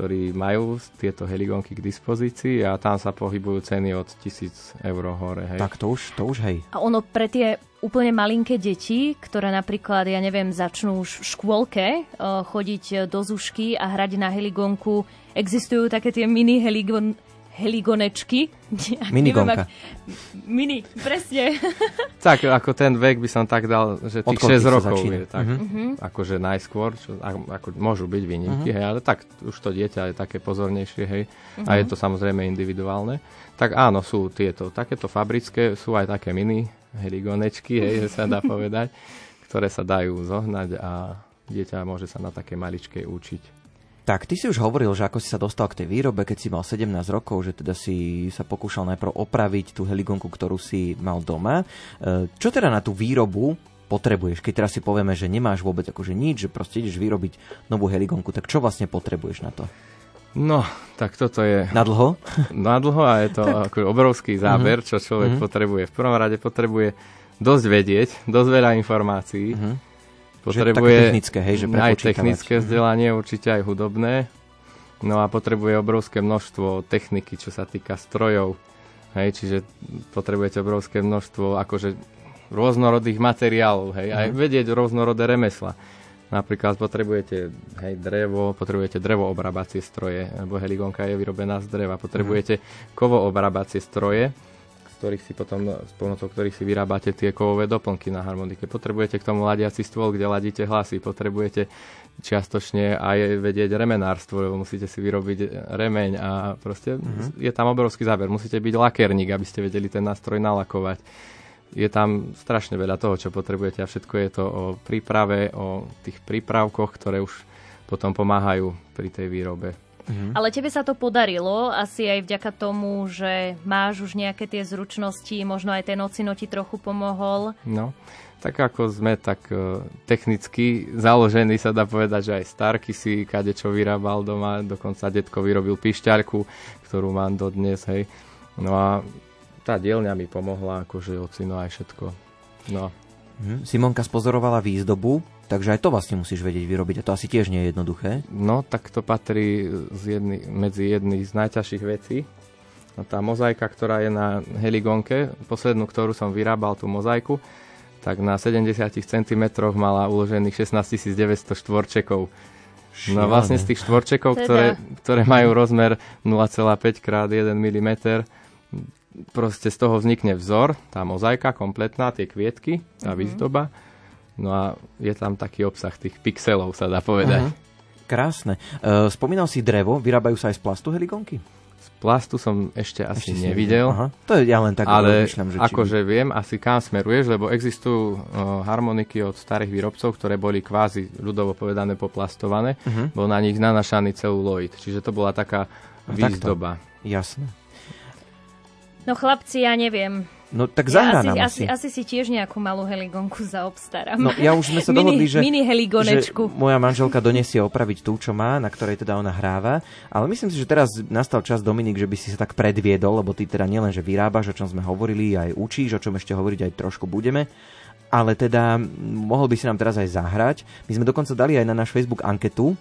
ktorí majú tieto heligónky k dispozícii a tam sa pohybujú ceny od 1000 eur hore. Hej. Tak to už, to už hej. A ono pre tie úplne malinké deti, ktoré napríklad, ja neviem, začnú už v škôlke uh, chodiť do zušky a hrať na heligónku, existujú také tie mini heligon, heligonečky. Ja Minigonka. neviem, ak- Mini, presne. Tak ako ten vek by som tak dal, že tých Od koľkých 6 sa rokov je tak, Mhm. akože najskôr, čo, ako môžu byť výnimky, hej, ale tak už to dieťa je také pozornejšie, hej, a je to samozrejme individuálne. Tak áno, sú tieto, takéto fabrické, sú aj také mini heligonečky, hej, sa dá povedať, ktoré sa dajú zohnať a dieťa môže sa na také maličkej učiť. Tak, ty si už hovoril, že ako si sa dostal k tej výrobe, keď si mal 17 rokov, že teda si sa pokúšal najprv opraviť tú heligonku, ktorú si mal doma. E, Čo teda na tú výrobu potrebuješ? Keď teraz si povieme, že nemáš vôbec akože nič, že proste ideš vyrobiť novú heligonku, tak čo vlastne potrebuješ na to? No, tak toto je Na dlho? na dlho a je to ako obrovský záber, čo človek potrebuje. V prvom rade potrebuje dosť vedieť, dosť veľa informácií. Že také technické, hej, že aj technické vzdelanie, určite aj hudobné. No a potrebuje obrovské množstvo techniky, čo sa týka strojov, Hej, čiže potrebujete obrovské množstvo akože rôznorodých materiálov, hej, aj vedieť rôznorodé remesla. Napríklad potrebujete hej, drevo, potrebujete drevo stroje, lebo heligonka je vyrobená z dreva. Potrebujete kovo obrábacie stroje, ktorých si potom, s pomocou ktorých si vyrábate tie kovové doplnky na harmonike. Potrebujete k tomu ladiaci stôl, kde ladíte hlasy. Potrebujete čiastočne aj vedieť remenárstvo, lebo musíte si vyrobiť remeň a proste mm-hmm. je tam obrovský záber. Musíte byť lakerník, aby ste vedeli ten nástroj nalakovať je tam strašne veľa toho, čo potrebujete a všetko je to o príprave, o tých prípravkoch, ktoré už potom pomáhajú pri tej výrobe. Mhm. Ale tebe sa to podarilo, asi aj vďaka tomu, že máš už nejaké tie zručnosti, možno aj ten ocino ti trochu pomohol. No, tak ako sme tak uh, technicky založení, sa dá povedať, že aj Starky si kadečo vyrábal doma, dokonca detko vyrobil pišťaľku, ktorú mám dodnes, hej. No a tá dielňa mi pomohla, akože ocino aj všetko. No. Mhm. Simonka spozorovala výzdobu, takže aj to vlastne musíš vedieť vyrobiť a to asi tiež nie je jednoduché. No, tak to patrí z jedny, medzi jedných z najťažších vecí. No, tá mozaika, ktorá je na heligonke, poslednú, ktorú som vyrábal, tú mozaiku, tak na 70 cm mala uložených 16 900 štvorčekov. No vlastne z tých štvorčekov, teda. ktoré, ktoré majú rozmer 0,5 x 1 mm, proste z toho vznikne vzor, tá mozaika kompletná, tie kvietky, tá mm-hmm. výzdoba. No a je tam taký obsah tých pixelov, sa dá povedať. Uh-huh. Krásne. Uh, spomínal si drevo, vyrábajú sa aj z plastu helikonky? Z plastu som ešte asi ešte nevidel. Aha. To je ja len tak ale myšľam, že akože či... viem asi kam smeruješ, lebo existujú uh, harmoniky od starých výrobcov, ktoré boli kvázi ľudovo povedané poplastované. Uh-huh. Bol na nich nanašaný celuloid. Čiže to bola taká výzdoba. Jasné. No chlapci, ja neviem. No tak zahrá ja asi, asi, asi si tiež nejakú malú heligonku zaobstarám. No ja už sme sa dohodli, že, mini heligonečku. že moja manželka donesie opraviť tú, čo má, na ktorej teda ona hráva. Ale myslím si, že teraz nastal čas, Dominik, že by si sa tak predviedol, lebo ty teda nielen, že vyrábaš, o čom sme hovorili, aj učíš, o čom ešte hovoriť aj trošku budeme. Ale teda mohol by si nám teraz aj zahrať. My sme dokonca dali aj na náš Facebook anketu,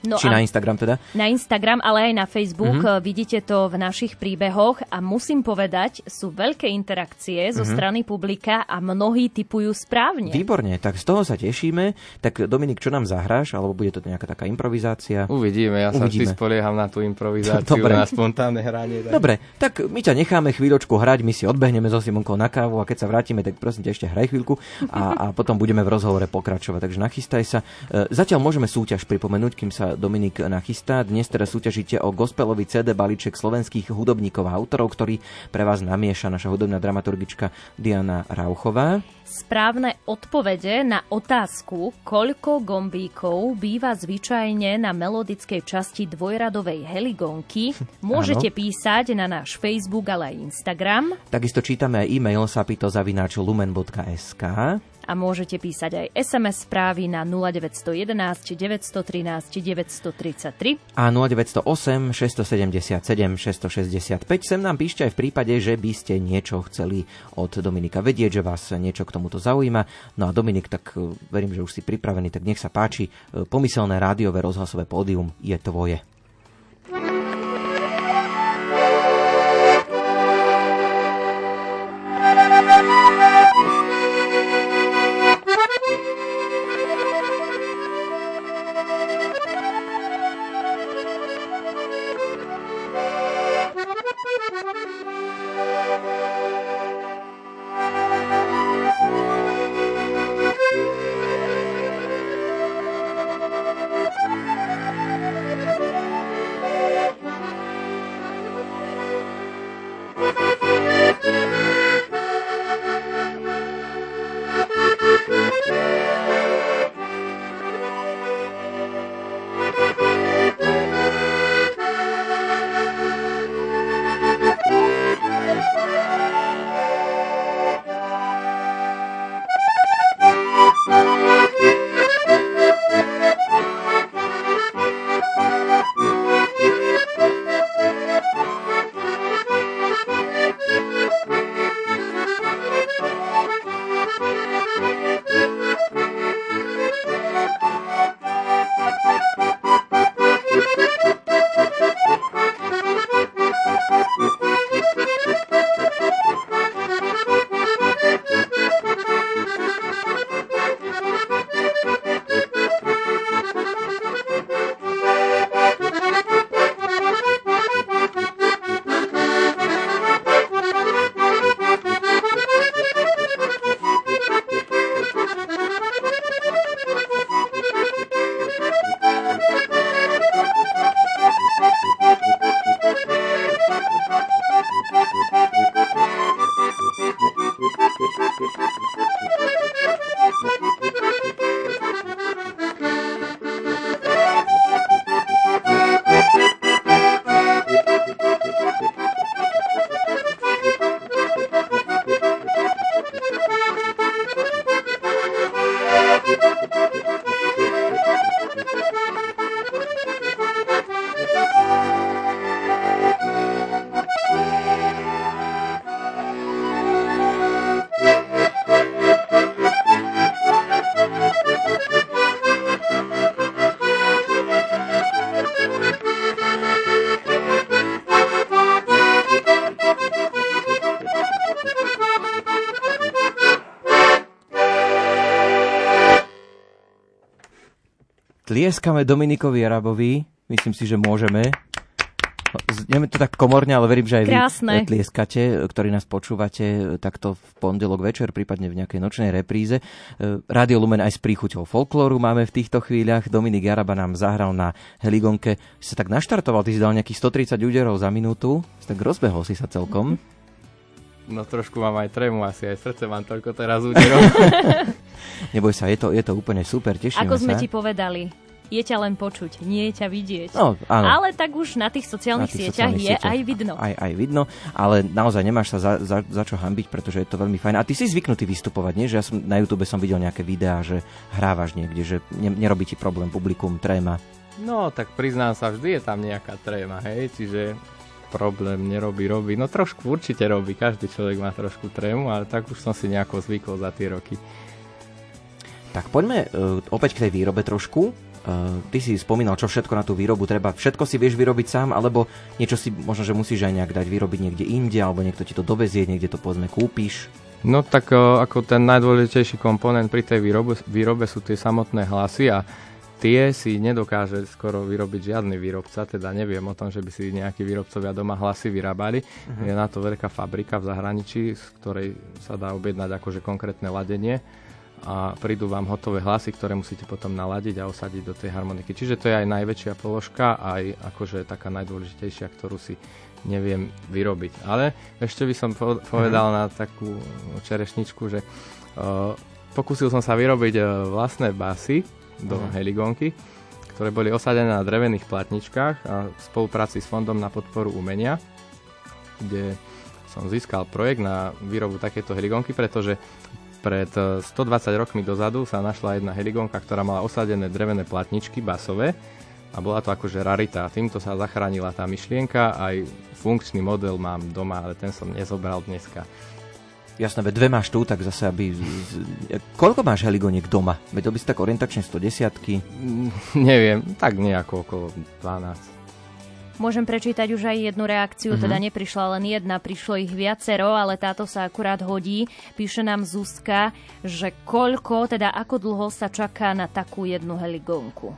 No Či na Instagram teda? Na Instagram, ale aj na Facebook. Mm-hmm. Vidíte to v našich príbehoch a musím povedať, sú veľké interakcie mm-hmm. zo mhm. strany publika a mnohí typujú správne. Výborne, tak z toho sa tešíme. Tak Dominik, čo nám zahráš? Alebo bude to nejaká taká improvizácia? Uvidíme, ja Uvidíme. sa vždy spolieham na tú improvizáciu, Dobre. na spontánne hranie. Tak. Dobre, tak my ťa necháme chvíľočku hrať, my si odbehneme so Simonkou na kávu a keď sa vrátime, tak prosím ťa ešte hraj chvíľku a, a potom budeme v rozhovore pokračovať. Takže nachystaj sa. E, zatiaľ môžeme súťaž pripomenúť, kým sa Dominik nachystá. Dnes teraz súťažíte o gospelový CD balíček slovenských hudobníkov a autorov, ktorý pre vás namieša naša hudobná dramaturgička Diana Rauchová. Správne odpovede na otázku, koľko gombíkov býva zvyčajne na melodickej časti dvojradovej heligonky, môžete písať na náš Facebook, ale aj Instagram. Takisto čítame aj e-mail sapitozavináčlumen.sk a môžete písať aj SMS správy na 0911 913 933 a 0908 677 665. Sem nám píšte aj v prípade, že by ste niečo chceli od Dominika vedieť, že vás niečo k tomuto zaujíma. No a Dominik, tak e, verím, že už si pripravený, tak nech sa páči. E, pomyselné rádiové rozhlasové pódium je tvoje. Tlieskame Dominikovi Arabovi. Myslím si, že môžeme. Ideme to tak komorne, ale verím, že aj Krásne. vy tlieskate, ktorí nás počúvate takto v pondelok večer, prípadne v nejakej nočnej repríze. Rádio Lumen aj s príchuťou folklóru máme v týchto chvíľach. Dominik Jaraba nám zahral na heligonke. Si sa tak naštartoval, ty si dal nejakých 130 úderov za minútu. Tak rozbehol si sa celkom. No trošku mám aj trému, asi aj srdce mám toľko teraz úderov. Neboj sa, je to, je to úplne super, tešíme Ako sme sa. ti povedali, je ťa len počuť, nie je ťa vidieť. No, áno. Ale tak už na tých sociálnych Na tých sieťach sociálnych je sieťach aj vidno. Aj, aj vidno, ale naozaj nemáš sa za, za, za čo hambiť, pretože je to veľmi fajn. A ty si zvyknutý vystupovať, nie? Že ja som na YouTube som videl nejaké videá, že hrávaš niekde, že ne, nerobí ti problém publikum, tréma. No, tak priznám sa, vždy je tam nejaká tréma, hej, čiže problém nerobí, robí. No trošku určite robí, každý človek má trošku trému, ale tak už som si nejako zvykol za tie roky. Tak poďme uh, opäť k tej výrobe trošku. Uh, ty si spomínal, čo všetko na tú výrobu treba. Všetko si vieš vyrobiť sám, alebo niečo si možno, že musíš aj nejak dať vyrobiť niekde inde, alebo niekto ti to dovezie, niekde to povedzme kúpiš. No tak o, ako ten najdôležitejší komponent pri tej výrobe, výrobe sú tie samotné hlasy a tie si nedokáže skoro vyrobiť žiadny výrobca, teda neviem o tom, že by si nejakí výrobcovia doma hlasy vyrábali. Uh-huh. Je na to veľká fabrika v zahraničí, z ktorej sa dá objednať akože konkrétne ladenie a prídu vám hotové hlasy, ktoré musíte potom naladiť a osadiť do tej harmoniky. Čiže to je aj najväčšia položka, aj akože taká najdôležitejšia, ktorú si neviem vyrobiť. Ale ešte by som povedal na takú čerešničku, že uh, pokúsil som sa vyrobiť uh, vlastné basy do uh-huh. heligonky, ktoré boli osadené na drevených platničkách a v spolupráci s Fondom na podporu umenia, kde som získal projekt na výrobu takéto heligonky, pretože pred 120 rokmi dozadu sa našla jedna heligonka, ktorá mala osadené drevené platničky basové a bola to akože rarita. Týmto sa zachránila tá myšlienka, aj funkčný model mám doma, ale ten som nezobral dneska. Jasné, veď dve máš tu, tak zase aby... Koľko máš heligoniek doma? Vedel by si tak orientačne 110 mm, Neviem, tak nejako okolo 12. Môžem prečítať už aj jednu reakciu, mm-hmm. teda neprišla len jedna, prišlo ich viacero, ale táto sa akurát hodí. Píše nám Zuzka, že koľko, teda ako dlho sa čaká na takú jednu heligónku?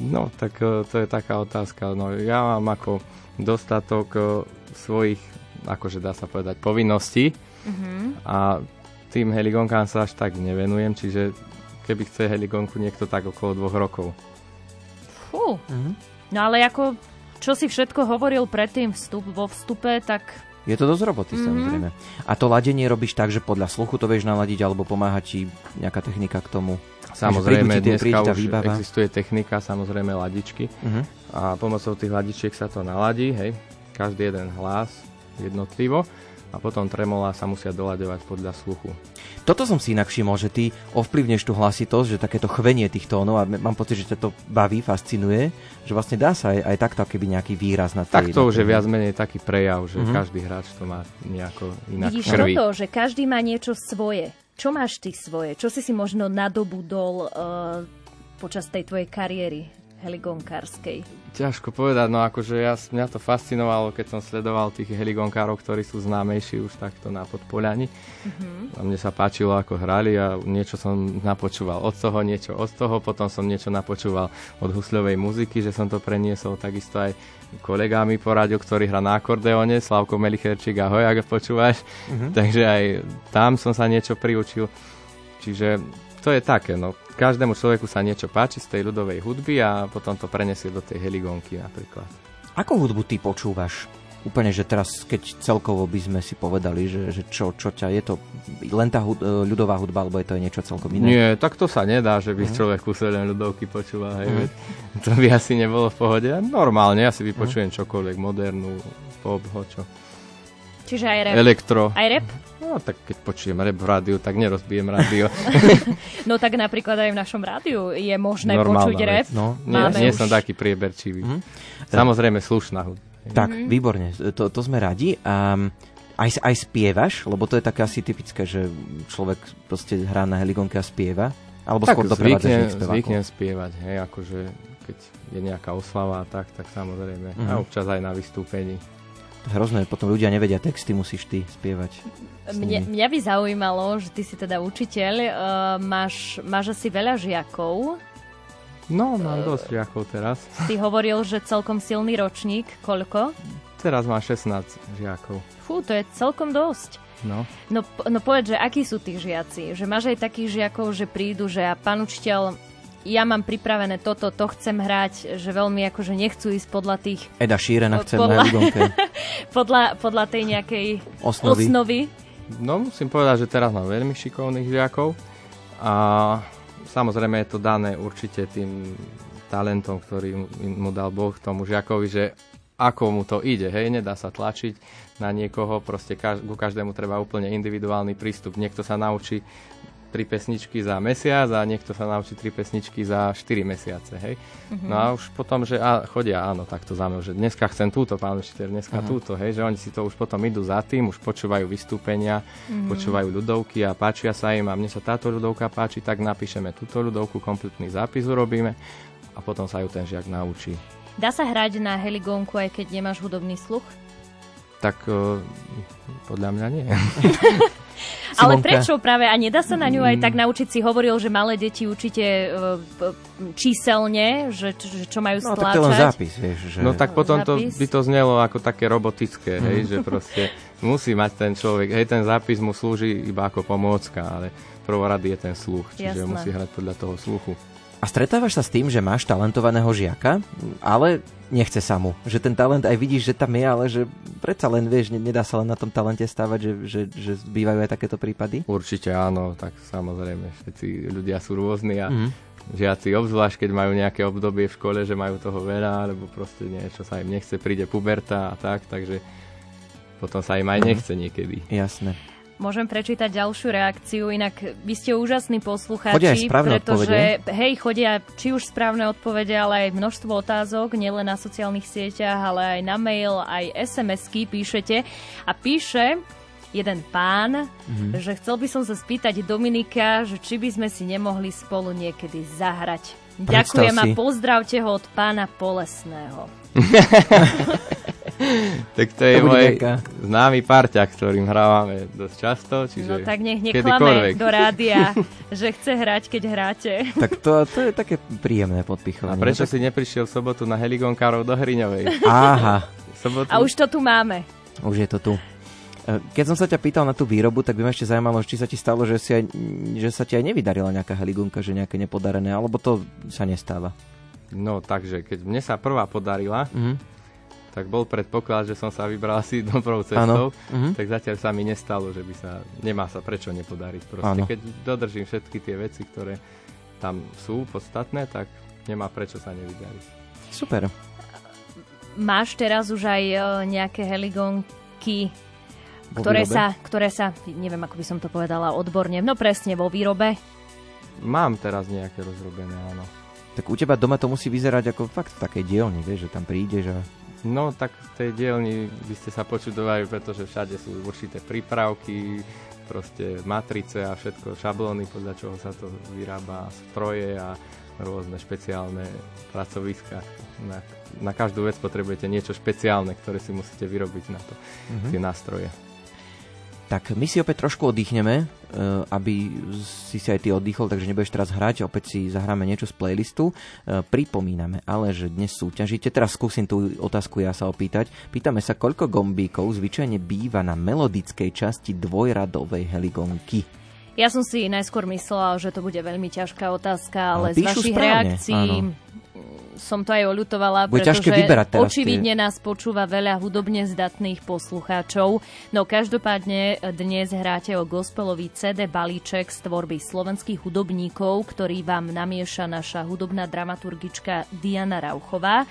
No, tak to je taká otázka. No, ja mám ako dostatok svojich, akože dá sa povedať, povinností mm-hmm. a tým heligónkám sa až tak nevenujem, čiže keby chce heligónku niekto tak okolo dvoch rokov. Fú, mm-hmm. No ale ako, čo si všetko hovoril predtým vstup, vo vstupe, tak... Je to dosť roboty, mm-hmm. samozrejme. A to ladenie robíš tak, že podľa sluchu to vieš naladiť, alebo pomáha ti nejaká technika k tomu? Samozrejme, tie, dneska už výbava? existuje technika, samozrejme ladičky. Uh-huh. A pomocou tých ladičiek sa to naladí, hej. Každý jeden hlas jednotlivo a potom tremolá sa musia doľadovať podľa sluchu. Toto som si inak všimol, že ty ovplyvneš tú hlasitosť, že takéto chvenie tých tónov a mám pocit, že ťa to baví, fascinuje, že vlastne dá sa aj, aj takto keby nejaký výraz na tej... Tak to už je viac menej taký prejav, že mm-hmm. každý hráč to má nejako inak Vidíš krvi. toto, že každý má niečo svoje. Čo máš ty svoje? Čo si si možno nadobudol uh, počas tej tvojej kariéry? Heligonkárskej? Ťažko povedať, no akože ja, mňa to fascinovalo, keď som sledoval tých heligonkárov, ktorí sú známejší už takto na podpoľani. Mm-hmm. A mne sa páčilo, ako hrali a niečo som napočúval od toho, niečo od toho, potom som niečo napočúval od husľovej muziky, že som to preniesol takisto aj kolegami poradil, ktorý hrá na akordeóne, Slavko Melicherčík, ahoj, ak počúvaš. Mm-hmm. Takže aj tam som sa niečo priučil. Čiže to je také, no. Každému človeku sa niečo páči z tej ľudovej hudby a potom to prenesie do tej heligónky napríklad. Akú hudbu ty počúvaš? úplne, že teraz, keď celkovo by sme si povedali, že, že čo, čo ťa, je to len tá hud, e, ľudová hudba, alebo je to niečo celkom iné? Nie, tak to sa nedá, že by mm. človek kúsol len ľudovky počúva, hej, mm. to by asi nebolo v pohode. Normálne, ja si vypočujem mm. čokoľvek, modernú, pop, hočo. Čiže aj rap. Elektro. Aj rap? No tak keď počujem rap v rádiu, tak nerozbijem rádio. no tak napríklad aj v našom rádiu je možné Normálna počuť rap. No, nie, nie už... som taký prieberčivý. Mm-hmm. Samozrejme slušná hudba. Tak, mm-hmm. výborne, to, to sme radi. A aj, aj spievaš, lebo to je také asi typické, že človek proste hrá na heligonke a spieva. Alebo tak skôr zvyknem, zvyknem spievať, hej, akože keď je nejaká oslava, tak, tak samozrejme. Mm-hmm. A občas aj na vystúpení. Hrozné, potom ľudia nevedia texty, musíš ty spievať. Mne, mňa by zaujímalo, že ty si teda učiteľ, uh, máš, máš asi veľa žiakov. No, mám uh, dosť žiakov teraz. Ty hovoril, že celkom silný ročník. Koľko? Teraz mám 16 žiakov. Fú, to je celkom dosť. No. No, no povedz, že akí sú tí žiaci? Že máš aj takých žiakov, že prídu, že a pán učiteľ, ja mám pripravené toto, to chcem hrať, že veľmi akože nechcú ísť podľa tých... Eda Šírena chce podľa, podľa, podľa tej nejakej osnovy. osnovy. No musím povedať, že teraz mám veľmi šikovných žiakov a samozrejme je to dané určite tým talentom, ktorý mu dal Boh tomu žiakovi, že ako mu to ide, hej, nedá sa tlačiť na niekoho, proste kaž, ku každému treba úplne individuálny prístup. Niekto sa naučí tri pesničky za mesiac a niekto sa naučí tri pesničky za 4 mesiace, hej. Mm-hmm. No a už potom, že a, chodia, áno, takto za mnou, že dneska chcem túto, pán učiteľ, dneska uh-huh. túto, hej, že oni si to už potom idú za tým, už počúvajú vystúpenia, mm-hmm. počúvajú ľudovky a páčia sa im a mne sa táto ľudovka páči, tak napíšeme túto ľudovku, kompletný zápis urobíme a potom sa ju ten žiak naučí. Dá sa hrať na heligónku, aj keď nemáš hudobný sluch? Tak uh, podľa mňa nie. Ale prečo práve? A nedá sa na ňu aj tak naučiť? Si hovoril, že malé deti učíte uh, číselne, že, že čo majú stláčať. No tak to len zápis, vieš. Že... No tak potom to by to znelo ako také robotické, hej, mm. že proste musí mať ten človek, hej, ten zápis mu slúži iba ako pomôcka, ale prvorady je ten sluch, čiže Jasné. musí hrať podľa toho sluchu. A stretávaš sa s tým, že máš talentovaného žiaka, ale nechce sa mu. Že ten talent aj vidíš, že tam je, ale že predsa len, vieš, nedá sa len na tom talente stávať, že, že, že bývajú aj takéto prípady? Určite áno, tak samozrejme, všetci ľudia sú rôzni a mm-hmm. žiaci, obzvlášť keď majú nejaké obdobie v škole, že majú toho veľa, alebo proste niečo sa im nechce, príde puberta a tak, takže potom sa im aj mhm. nechce niekedy. Jasné. Môžem prečítať ďalšiu reakciu, inak vy ste úžasní poslucháči, pretože odpovede. hej, chodia či už správne odpovede, ale aj množstvo otázok, nielen na sociálnych sieťach, ale aj na mail, aj SMS-ky píšete. A píše jeden pán, mm-hmm. že chcel by som sa spýtať Dominika, že či by sme si nemohli spolu niekedy zahrať. Predstav Ďakujem si. a pozdravte ho od pána Polesného. tak to je môj známy parťak, ktorým hrávame dosť často. Čiže no tak nech neklame do rádia, že chce hrať, keď hráte. Tak to, to je také príjemné podpichovanie. A prečo no, tak... si neprišiel v sobotu na Heligonkárov do Hriňovej? Aha. Sobotu... A už to tu máme. Už je to tu. E, keď som sa ťa pýtal na tú výrobu, tak by ma ešte zaujímalo, či sa ti stalo, že, si aj, že sa ti aj nevydarila nejaká heligunka, že nejaké nepodarené, alebo to sa nestáva? No takže, keď mne sa prvá podarila, mm-hmm tak bol predpoklad, že som sa vybral asi dobrou cestou, uh-huh. tak zatiaľ sa mi nestalo, že by sa, nemá sa prečo nepodariť. Proste, ano. keď dodržím všetky tie veci, ktoré tam sú podstatné, tak nemá prečo sa nevydariť. Super. Máš teraz už aj e, nejaké heligonky, ktoré sa, ktoré sa, neviem ako by som to povedala odborne, no presne vo výrobe? Mám teraz nejaké rozrobené, áno. Tak u teba doma to musí vyzerať ako fakt v takej dielni, vieš, že tam prídeš a No tak v tej dielni by ste sa počudovali, pretože všade sú určité prípravky, proste matrice a všetko, šablóny, podľa čoho sa to vyrába, stroje a rôzne špeciálne pracoviska. Na, na každú vec potrebujete niečo špeciálne, ktoré si musíte vyrobiť na to, mm-hmm. tie nástroje. Tak my si opäť trošku oddychneme, eh, aby si si aj ty oddychol, takže nebudeš teraz hrať, opäť si zahráme niečo z playlistu. Eh, pripomíname ale, že dnes súťažíte. Teraz skúsim tú otázku ja sa opýtať. Pýtame sa, koľko gombíkov zvyčajne býva na melodickej časti dvojradovej heligonky. Ja som si najskôr myslela, že to bude veľmi ťažká otázka, ale, ale z vašich správne, reakcií áno som to aj Bude ťažké pretože vyberať teraz očividne nás počúva veľa hudobne zdatných poslucháčov. No každopádne dnes hráte o gospelový CD balíček z tvorby slovenských hudobníkov, ktorý vám namieša naša hudobná dramaturgička Diana Rauchová.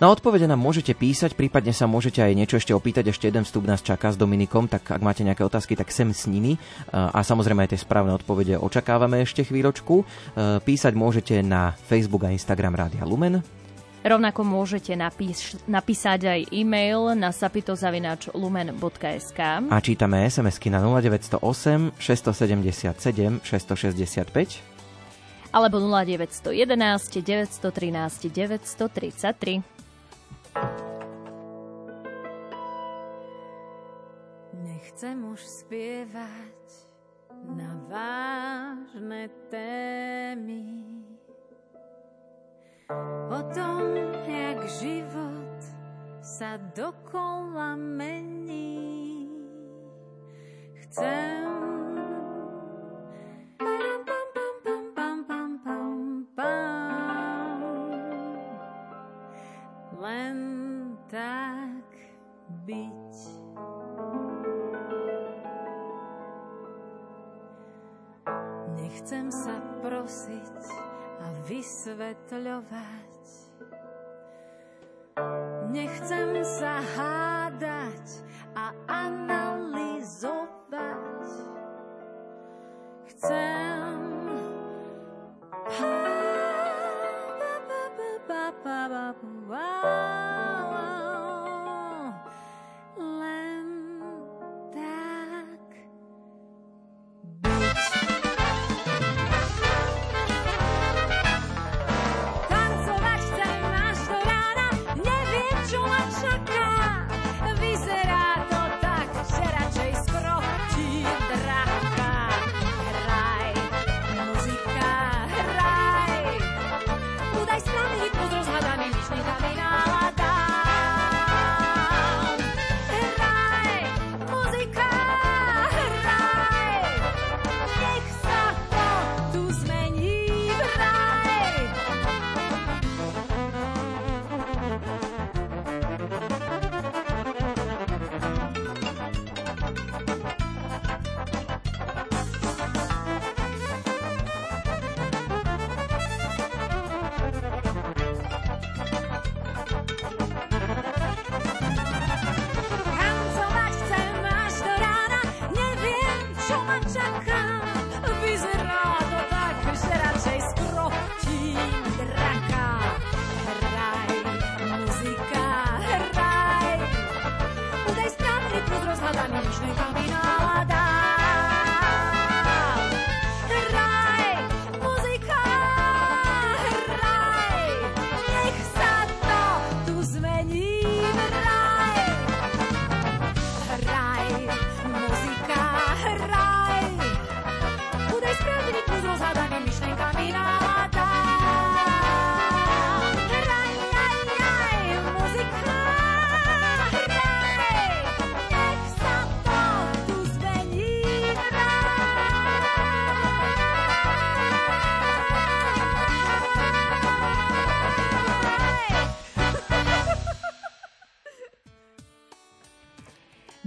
Na odpovede nám môžete písať, prípadne sa môžete aj niečo ešte opýtať, ešte jeden vstup nás čaká s Dominikom, tak ak máte nejaké otázky, tak sem s nimi. A samozrejme aj tie správne odpovede očakávame ešte chvíľočku. Písať môžete na Facebook a Instagram Rádia Lumen. Rovnako môžete napíš, napísať aj e-mail na sapitozavinačlumen.sk A čítame SMS-ky na 0908 677 665 alebo 0911 913 933. Nechcem už spievať na vážne témy o tom, jak život sa dokola mení. Chcem len tak byť. Nechcem sa prosiť a vysvetľovať. Nechcem sa hádať a analyzovať. Chcem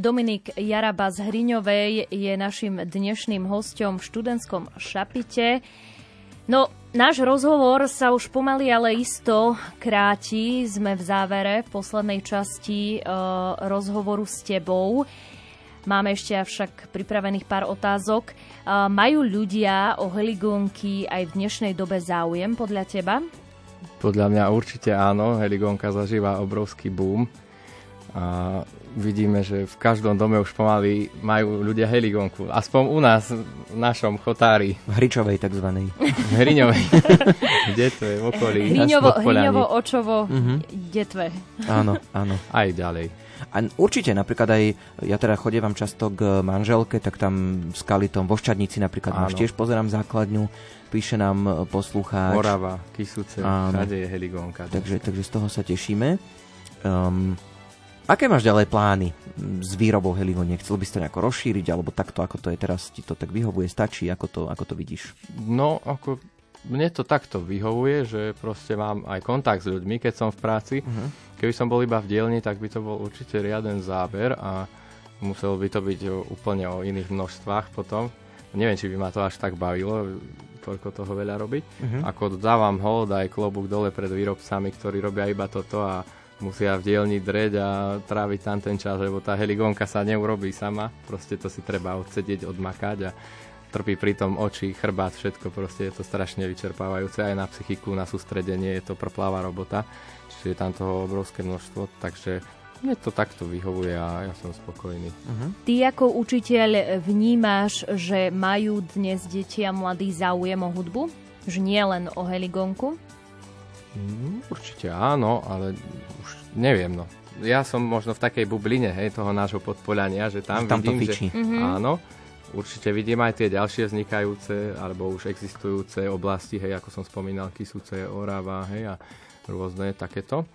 Dominik Jaraba z Hriňovej je našim dnešným hostom v študentskom šapite. No, náš rozhovor sa už pomaly, ale isto kráti. Sme v závere v poslednej časti uh, rozhovoru s tebou. Máme ešte však pripravených pár otázok. Uh, majú ľudia o heligónky aj v dnešnej dobe záujem podľa teba? Podľa mňa určite áno. Heligónka zažíva obrovský boom. A vidíme, že v každom dome už pomaly majú ľudia heligónku. Aspoň u nás, v našom chotári. V Hričovej takzvanej. V Hriňovej. Kde to je? V okolí. Hriňovo, Hriňovo Očovo, uh-huh. Detve. Áno, áno. Aj ďalej. A určite, napríklad aj, ja teda chodievam často k manželke, tak tam s Kalitom vo Šťadnici napríklad máš tiež pozerám základňu, píše nám poslucháč. Morava, Kisuce, všade je heligónka. Takže, takže z toho sa tešíme. Um, Aké máš ďalej plány s výrobou heligoniek? Chcel by si to nejako rozšíriť, alebo takto, ako to je teraz, ti to tak vyhovuje, stačí? Ako to, ako to vidíš? No, ako mne to takto vyhovuje, že proste mám aj kontakt s ľuďmi, keď som v práci. Uh-huh. Keby som bol iba v dielni, tak by to bol určite riaden záber a muselo by to byť úplne o iných množstvách potom. Neviem, či by ma to až tak bavilo, toľko toho veľa robiť. Uh-huh. Ako dávam hold aj klobúk dole pred výrobcami, ktorí robia iba toto a musia v dielni dreť a tráviť tam ten čas, lebo tá heligonka sa neurobí sama. Proste to si treba odsedieť, odmakať a trpí pritom oči, chrbát, všetko. Proste je to strašne vyčerpávajúce aj na psychiku, na sústredenie, je to prpláva robota. Čiže je tam toho obrovské množstvo, takže mne to takto vyhovuje a ja som spokojný. Uh-huh. Ty ako učiteľ vnímaš, že majú dnes deti a mladí záujem o hudbu? Že nie len o heligonku? Mm, určite áno, ale už neviem, no. Ja som možno v takej bubline, hej, toho nášho podpoľania, že tam, tam vidím, to že mm-hmm. áno, určite vidím aj tie ďalšie vznikajúce, alebo už existujúce oblasti, hej, ako som spomínal, Kisúce, Orava, hej, a rôzne takéto.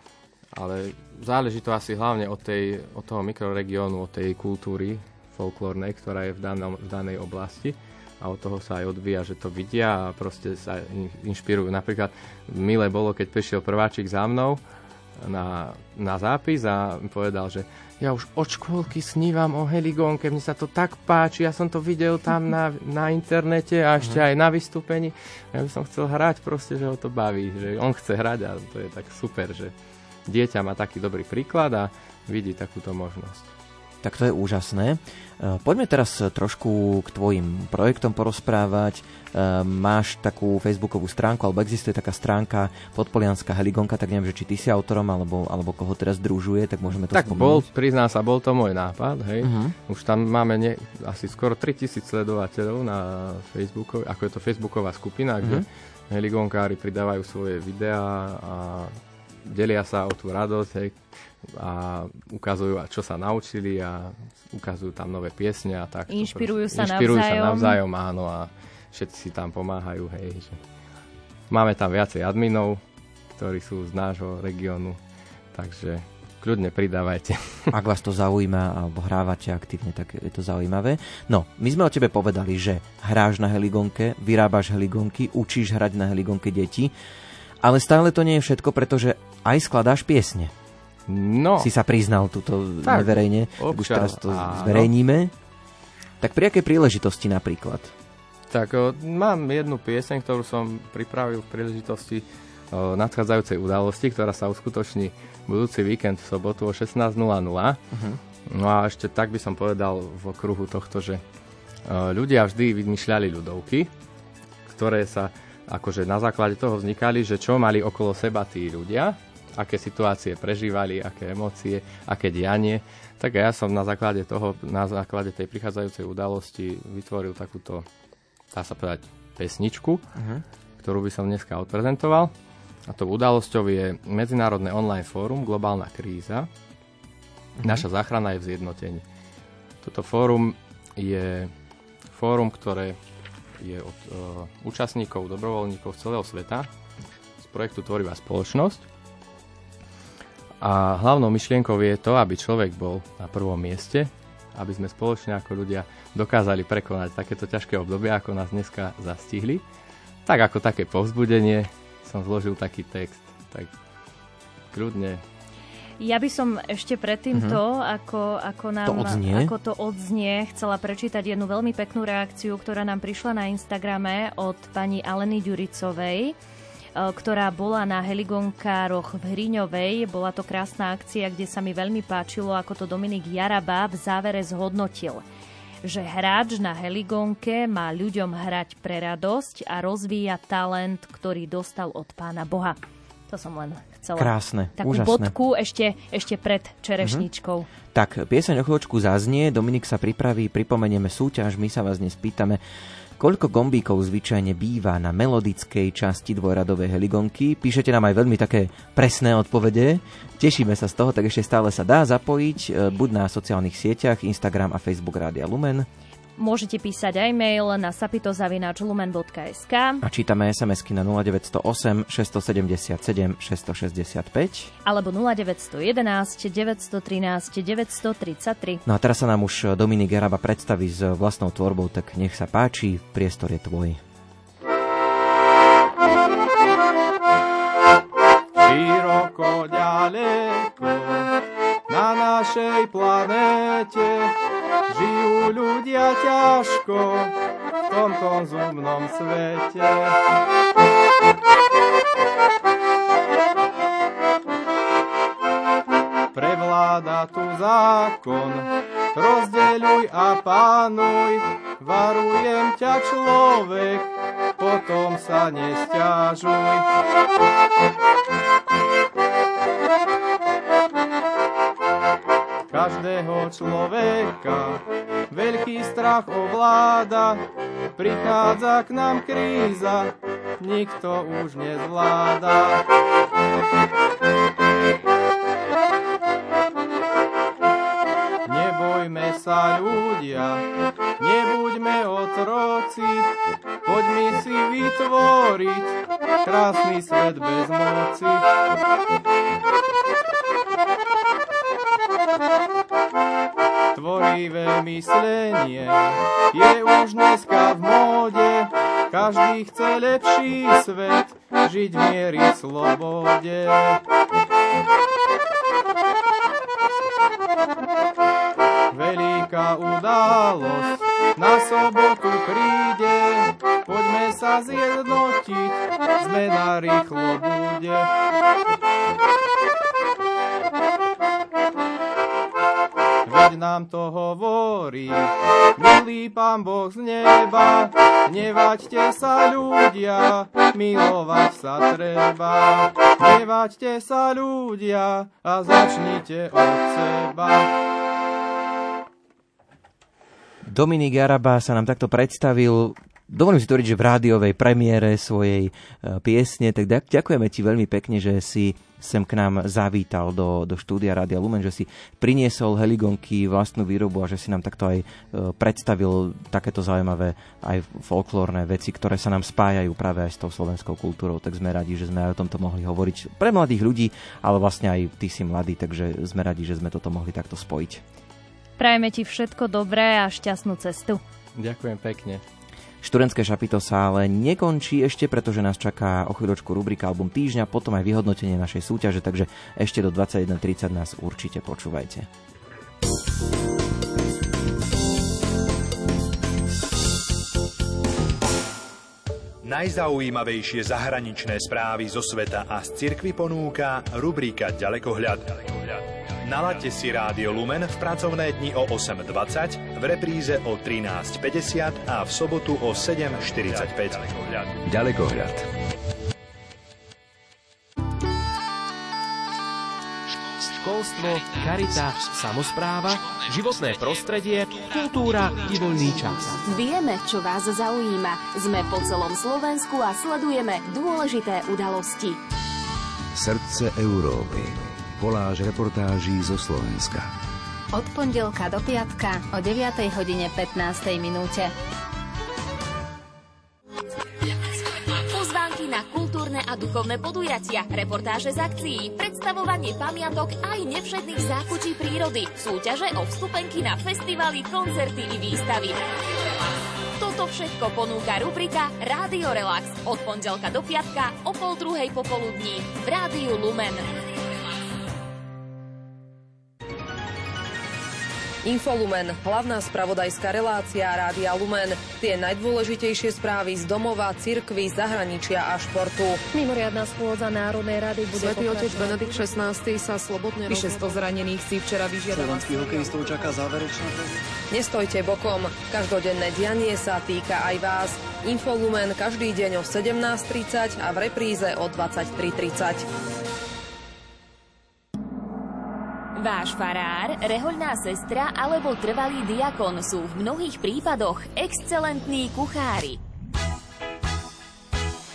Ale záleží to asi hlavne od, tej, od toho mikroregiónu, od tej kultúry folklórnej, ktorá je v, danom, v danej oblasti a od toho sa aj odvíja, že to vidia a proste sa inšpirujú. Napríklad milé bolo, keď prišiel prváčik za mnou na, na zápis a povedal, že ja už od škôlky snívam o heligónke, mne sa to tak páči, ja som to videl tam na, na internete a ešte aj na vystúpení. Ja by som chcel hrať proste, že ho to baví, že on chce hrať a to je tak super, že dieťa má taký dobrý príklad a vidí takúto možnosť. Tak to je úžasné. E, poďme teraz trošku k tvojim projektom porozprávať. E, máš takú facebookovú stránku, alebo existuje taká stránka Podpolianská heligonka, tak neviem, že či ty si autorom, alebo, alebo koho teraz družuje, tak môžeme to Tak spomenúť. bol, priznám sa, bol to môj nápad, hej. Uh-huh. Už tam máme ne, asi skoro 3000 sledovateľov na Facebooku, ako je to Facebooková skupina, kde uh-huh. heligonkári pridávajú svoje videá a delia sa o tú radosť, hej, a ukazujú, čo sa naučili a ukazujú tam nové piesne a tak. Inšpirujú sa Inšpirujú navzájom. sa navzájom, áno, a všetci si tam pomáhajú, hej. Že máme tam viacej adminov, ktorí sú z nášho regiónu, takže kľudne pridávajte. Ak vás to zaujíma alebo hrávate aktívne, tak je to zaujímavé. No, my sme o tebe povedali, že hráš na heligonke, vyrábaš heligonky, učíš hrať na heligonke deti, ale stále to nie je všetko, pretože aj skladáš piesne. No. Si sa priznal túto tak, neverejne, občas, tak už teraz to áno. zverejníme. Tak pri akej príležitosti napríklad? Tak o, mám jednu pieseň, ktorú som pripravil v príležitosti o, nadchádzajúcej udalosti, ktorá sa uskutoční budúci víkend v sobotu o 16.00. Uh-huh. No a ešte tak by som povedal v okruhu tohto, že o, ľudia vždy vymýšľali ľudovky, ktoré sa akože na základe toho vznikali, že čo mali okolo seba tí ľudia aké situácie prežívali, aké emócie, aké dianie. Tak ja som na základe toho, na základe tej prichádzajúcej udalosti vytvoril takúto, dá sa povedať, pesničku, uh-huh. ktorú by som dneska odprezentoval. A tou udalosťou je Medzinárodné online fórum Globálna kríza. Uh-huh. Naša záchrana je v zjednotení. Toto fórum je fórum, ktoré je od uh, účastníkov, dobrovoľníkov z celého sveta z projektu Tvorivá spoločnosť a hlavnou myšlienkou je to, aby človek bol na prvom mieste, aby sme spoločne ako ľudia dokázali prekonať takéto ťažké obdobie, ako nás dneska zastihli. Tak ako také povzbudenie som zložil taký text. Tak kľudne ja by som ešte predtým uh-huh. to, ako, ako, nám, to odznie. ako to odznie, chcela prečítať jednu veľmi peknú reakciu, ktorá nám prišla na Instagrame od pani Aleny Ďuricovej ktorá bola na heligonkároch v Hriňovej. Bola to krásna akcia, kde sa mi veľmi páčilo, ako to Dominik Jaraba v závere zhodnotil že hráč na heligonke má ľuďom hrať pre radosť a rozvíja talent, ktorý dostal od pána Boha. To som len chcela. Krásne, Takú úžasné. bodku ešte, ešte pred čerešničkou. Uh-huh. Tak, pieseň o chvíľočku zaznie, Dominik sa pripraví, pripomenieme súťaž, my sa vás dnes pýtame, Koľko gombíkov zvyčajne býva na melodickej časti dvojradovej heligonky? Píšete nám aj veľmi také presné odpovede. Tešíme sa z toho, tak ešte stále sa dá zapojiť e, buď na sociálnych sieťach Instagram a Facebook Rádia Lumen Môžete písať aj mail na sapitozavinačlumen.sk A čítame SMS-ky na 0908 677 665 alebo 0911 913 933. No a teraz sa nám už Dominik Jaraba predstaví s vlastnou tvorbou, tak nech sa páči, priestor je tvoj. Široko ďaleko na našej planéte ťažko v tom konzumnom svete. Prevláda tu zákon, rozdeľuj a pánuj, varujem ťa človek, potom sa nesťažuj. Každého človeka veľký strach ovláda, prichádza k nám kríza, nikto už nezvláda. Nebojme sa ľudia, nebuďme otroci, poďme si vytvoriť krásny svet bez moci. Tvorivé myslenie je už dneska v móde, každý chce lepší svet, žiť v miery slobode. Veľká udalosť na sobotu príde, poďme sa zjednotiť, zmena rýchlo bude. Veď nám to hovorí, milý pán Boh z neba, nevaďte sa ľudia, milovať sa treba. Nevaďte sa ľudia a začnite od seba. Dominik Jaraba sa nám takto predstavil Dovolím si tvoriť, že v rádiovej premiére svojej e, piesne, tak ďakujeme ti veľmi pekne, že si sem k nám zavítal do, do štúdia Rádia Lumen, že si priniesol heligonky vlastnú výrobu a že si nám takto aj e, predstavil takéto zaujímavé aj folklórne veci, ktoré sa nám spájajú práve aj s tou slovenskou kultúrou. Tak sme radi, že sme aj o tomto mohli hovoriť pre mladých ľudí, ale vlastne aj ty si mladý, takže sme radi, že sme toto mohli takto spojiť. Prajeme ti všetko dobré a šťastnú cestu. Ďakujem pekne. Študentské šapito sa ale nekončí ešte, pretože nás čaká o chvíľočku rubrika Album týždňa, potom aj vyhodnotenie našej súťaže, takže ešte do 21.30 nás určite počúvajte. Najzaujímavejšie zahraničné správy zo sveta a z cirkvy ponúka rubrika Ďalekohľad. Nalaďte si Rádio Lumen v pracovné dni o 8.20, v repríze o 13.50 a v sobotu o 7.45. Ďalekohľad. Školstvo, charita, samozpráva, životné prostredie, kultúra i voľný čas. Vieme, čo vás zaujíma. Sme po celom Slovensku a sledujeme dôležité udalosti. Srdce Európy koláž reportáží zo Slovenska. Od pondelka do piatka o 9. hodine 15. minúte. Pozvánky na kultúrne a duchovné podujatia, reportáže z akcií, predstavovanie pamiatok aj nevšetných zákučí prírody, súťaže o vstupenky na festivaly, koncerty i výstavy. Toto všetko ponúka rubrika Rádio Relax od pondelka do piatka o pol druhej popoludní v Rádiu Lumen. Infolumen, hlavná spravodajská relácia Rádia Lumen. Tie najdôležitejšie správy z domova, cirkvy, zahraničia a športu. Mimoriadná schôdza Národnej rady bude Svetý otec Benedikt XVI sa slobodne Vyše 100 zranených si včera vyžiadala. Slovenských hokejistov čaká záverečná Nestojte bokom. Každodenné dianie sa týka aj vás. Infolumen každý deň o 17.30 a v repríze o 23.30. Váš farár, rehoľná sestra alebo trvalý diakon sú v mnohých prípadoch excelentní kuchári.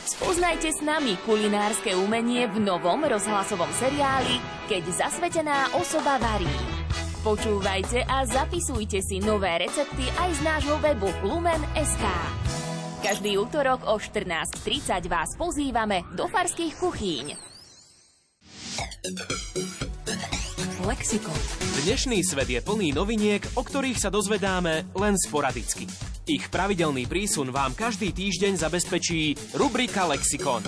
Spoznajte s nami kulinárske umenie v novom rozhlasovom seriáli Keď zasvetená osoba varí. Počúvajte a zapisujte si nové recepty aj z nášho webu lumen.sk. Každý útorok o 14.30 vás pozývame do farských kuchýň. Lexikon. Dnešný svet je plný noviniek, o ktorých sa dozvedáme len sporadicky. Ich pravidelný prísun vám každý týždeň zabezpečí rubrika Lexikon.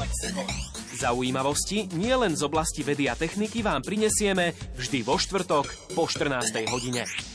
Zaujímavosti nielen z oblasti vedy a techniky vám prinesieme vždy vo štvrtok po 14. hodine.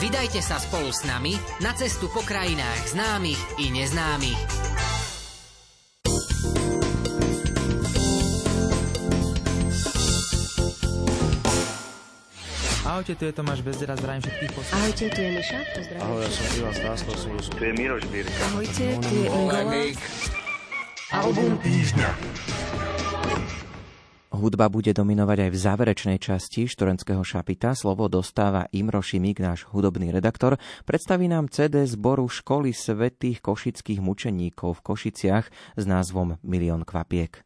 Vydajte sa spolu s nami na cestu po krajinách známych i neznámych. Ahojte, tu je Tomáš Bezdera, zdravím všetkých posledných. Ahojte, tu je Miša, pozdravím. Ahoj, ja som Ivan Stáslo Súsku. Tu je Miroš Birka. Ahojte, tu je Ingola. Album týždňa. Hudba bude dominovať aj v záverečnej časti Štorenského šapita. Slovo dostáva Imro Šimik, náš hudobný redaktor. Predstaví nám CD zboru Školy svetých košických mučeníkov v Košiciach s názvom Milión kvapiek.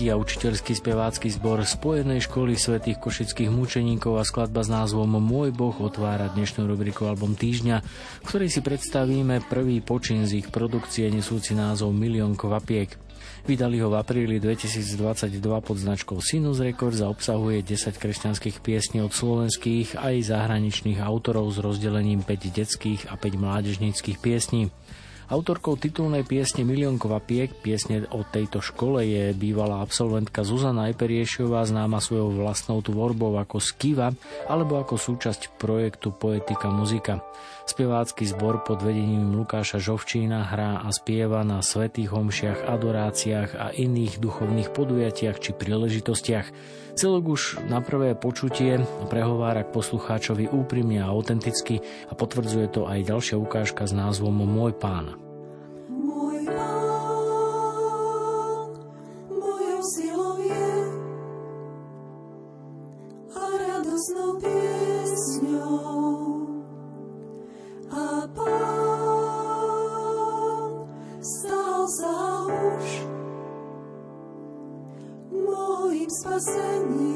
Detský a učiteľský spevácky zbor Spojenej školy svätých košických mučeníkov a skladba s názvom Môj Boh otvára dnešnú rubriku Album týždňa, v ktorej si predstavíme prvý počin z ich produkcie nesúci názov Milión kvapiek. Vydali ho v apríli 2022 pod značkou Sinus Records a obsahuje 10 kresťanských piesní od slovenských aj zahraničných autorov s rozdelením 5 detských a 5 mládežníckých piesní. Autorkou titulnej piesne Milión kvapiek, piesne o tejto škole je bývalá absolventka Zuzana Eperiešová, známa svojou vlastnou tvorbou ako Skiva alebo ako súčasť projektu Poetika muzika. Spevácky zbor pod vedením Lukáša Žovčína hrá a spieva na svetých homšiach, adoráciách a iných duchovných podujatiach či príležitostiach. Celok už na prvé počutie prehovára k poslucháčovi úprimne a autenticky a potvrdzuje to aj ďalšia ukážka s názvom Môj pán. Môj môjim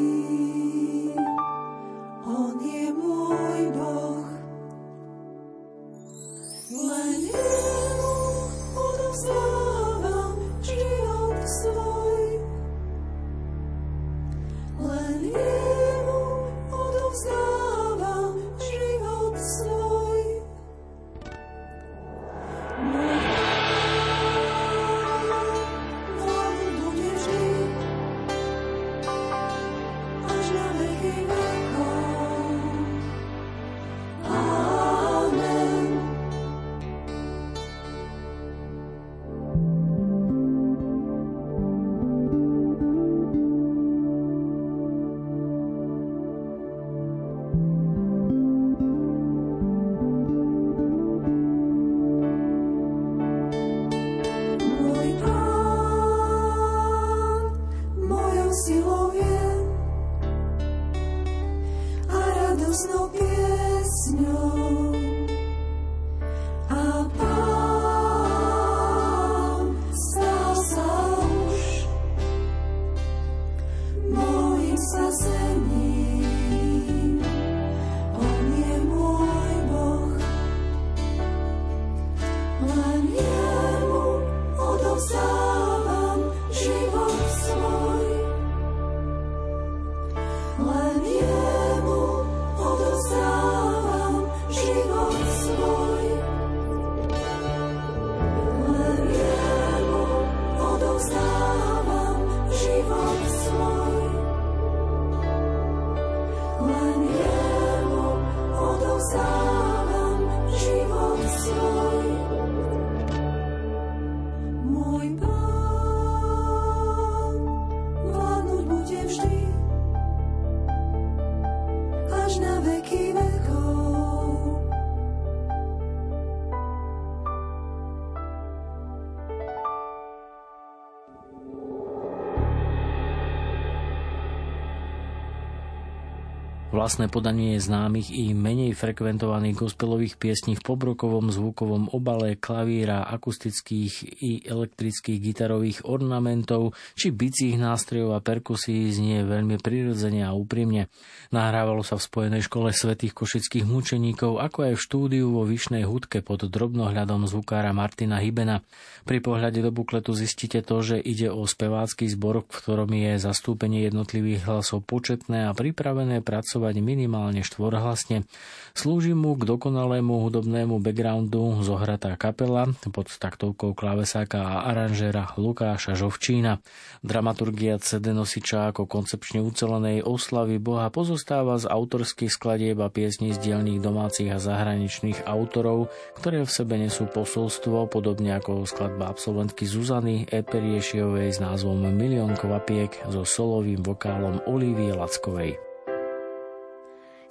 Vlastné podanie známych i menej frekventovaných gospelových piesní v pobrokovom zvukovom obale klavíra, akustických i elektrických gitarových ornamentov či bicích nástrojov a perkusí znie veľmi prirodzene a úprimne. Nahrávalo sa v Spojenej škole svätých košických mučeníkov, ako aj v štúdiu vo Vyšnej hudke pod drobnohľadom zvukára Martina Hibena. Pri pohľade do bukletu zistíte to, že ide o spevácky zbor, v ktorom je zastúpenie jednotlivých hlasov početné a pripravené pracovať spievať minimálne štvorhlasne. Slúži mu k dokonalému hudobnému backgroundu zohratá kapela pod taktovkou klavesáka a aranžéra Lukáša Žovčína. Dramaturgia CD nosiča ako koncepčne ucelenej oslavy Boha pozostáva z autorských skladieb a piesní z dielných domácich a zahraničných autorov, ktoré v sebe nesú posolstvo, podobne ako skladba absolventky Zuzany Eperiešiovej s názvom Milión kvapiek so solovým vokálom Olivie Lackovej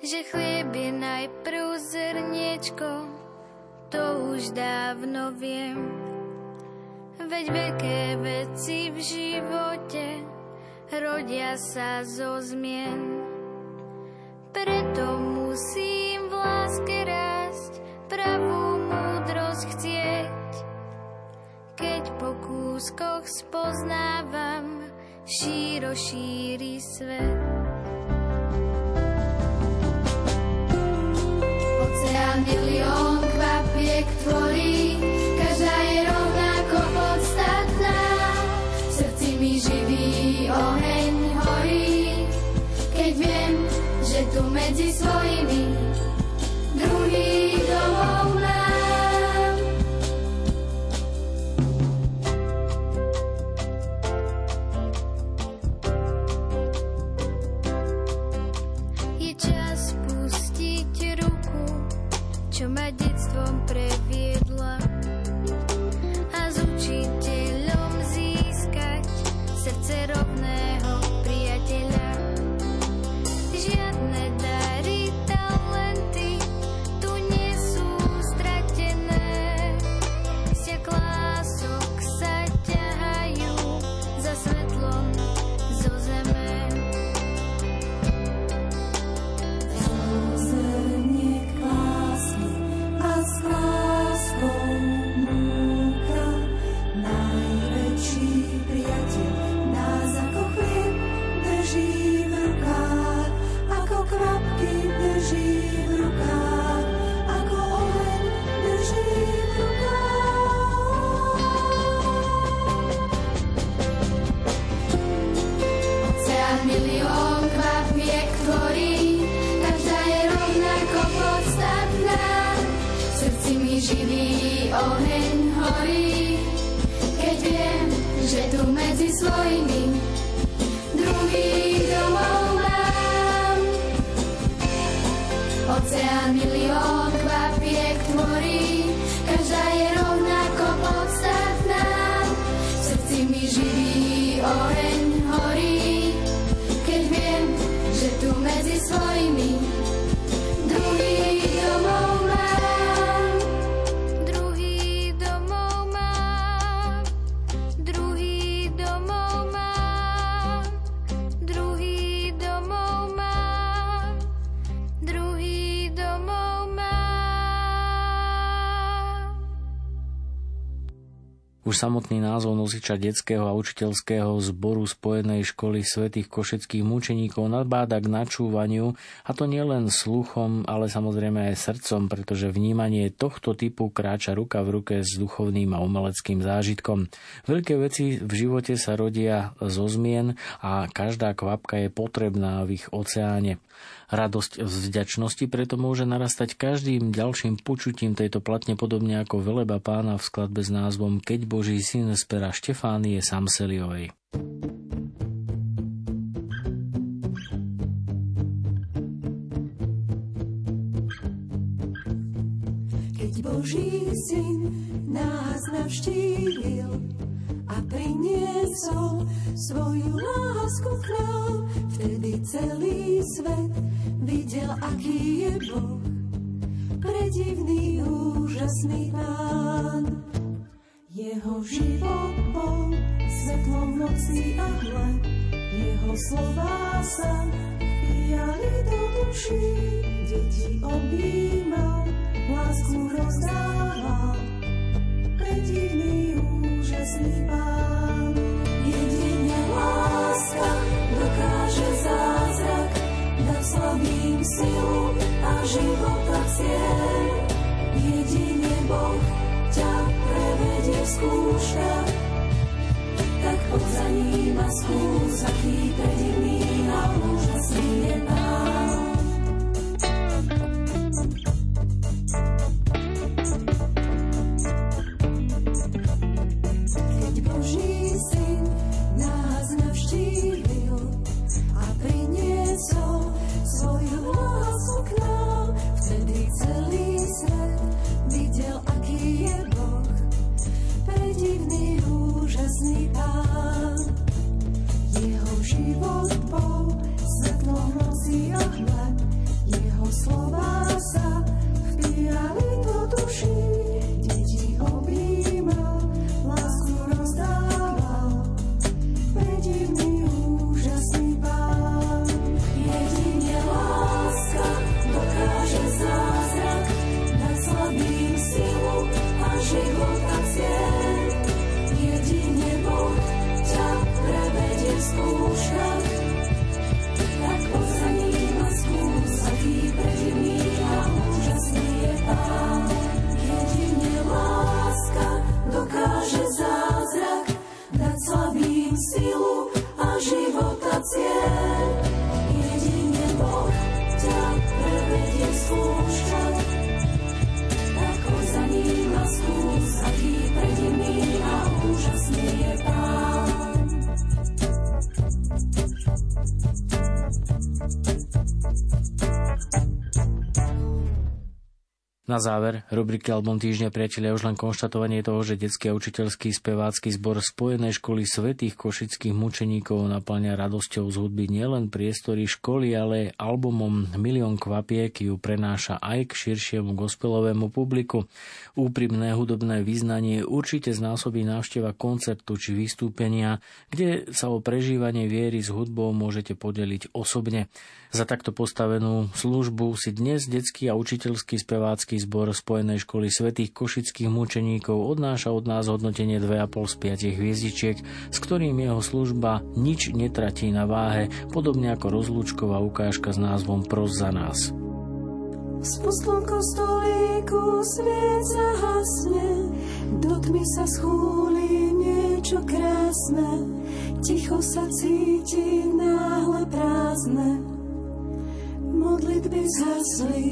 že chlieb je najprv zrniečko, to už dávno viem. Veď veľké veci v živote rodia sa zo zmien. Preto musím v láske rásť, pravú múdrosť chcieť. Keď po kúskoch spoznávam, šíro šíri svet. Milión kvapiek tvorí, každá je rovnako podstatná. Srdci mi živý oheň horí, keď viem, že tu medzi svojimi oheň horí, keď viem, že tu medzi svojimi Už samotný názov nosiča detského a učiteľského zboru Spojenej školy svätých košeckých mučeníkov nadbáda k načúvaniu, a to nielen sluchom, ale samozrejme aj srdcom, pretože vnímanie tohto typu kráča ruka v ruke s duchovným a umeleckým zážitkom. Veľké veci v živote sa rodia zo zmien a každá kvapka je potrebná v ich oceáne. Radosť z vďačnosti preto môže narastať každým ďalším počutím tejto platne podobne ako veleba pána v skladbe s názvom Keď Boží syn z pera Štefánie Samseliovej. Keď Boží syn nás navštívil a priniesol svoju lásku k nám. Vtedy celý svet videl, aký je Boh, predivný, úžasný Pán. Jeho život bol svetlom noci a hle, jeho slová sa vpijali do duší, deti objímal, lásku rozdával, skús, aký predivný a úžasný je Pán. Úžasný Pán. Na záver rubriky Album týždňa priatelia už len konštatovanie toho, že detský a učiteľský spevácky zbor Spojenej školy svetých košických mučeníkov naplňa radosťou z hudby nielen priestory školy, ale albumom Milión kvapiek ju prenáša aj k širšiemu gospelovému publiku. Úprimné hudobné význanie určite znásobí návšteva koncertu či vystúpenia, kde sa o prežívanie viery s hudbou môžete podeliť osobne. Za takto postavenú službu si dnes detský a učiteľský spevácky zbor Spojenej školy svetých košických mučeníkov odnáša od nás hodnotenie 2,5 z 5 hviezdičiek, s ktorým jeho služba nič netratí na váhe, podobne ako rozlúčková ukážka s názvom Pros za nás. V spustlom kostolíku svieca hasne, do tmy sa schúli niečo krásne, ticho sa cíti náhle prázdne, modlitby zhasli.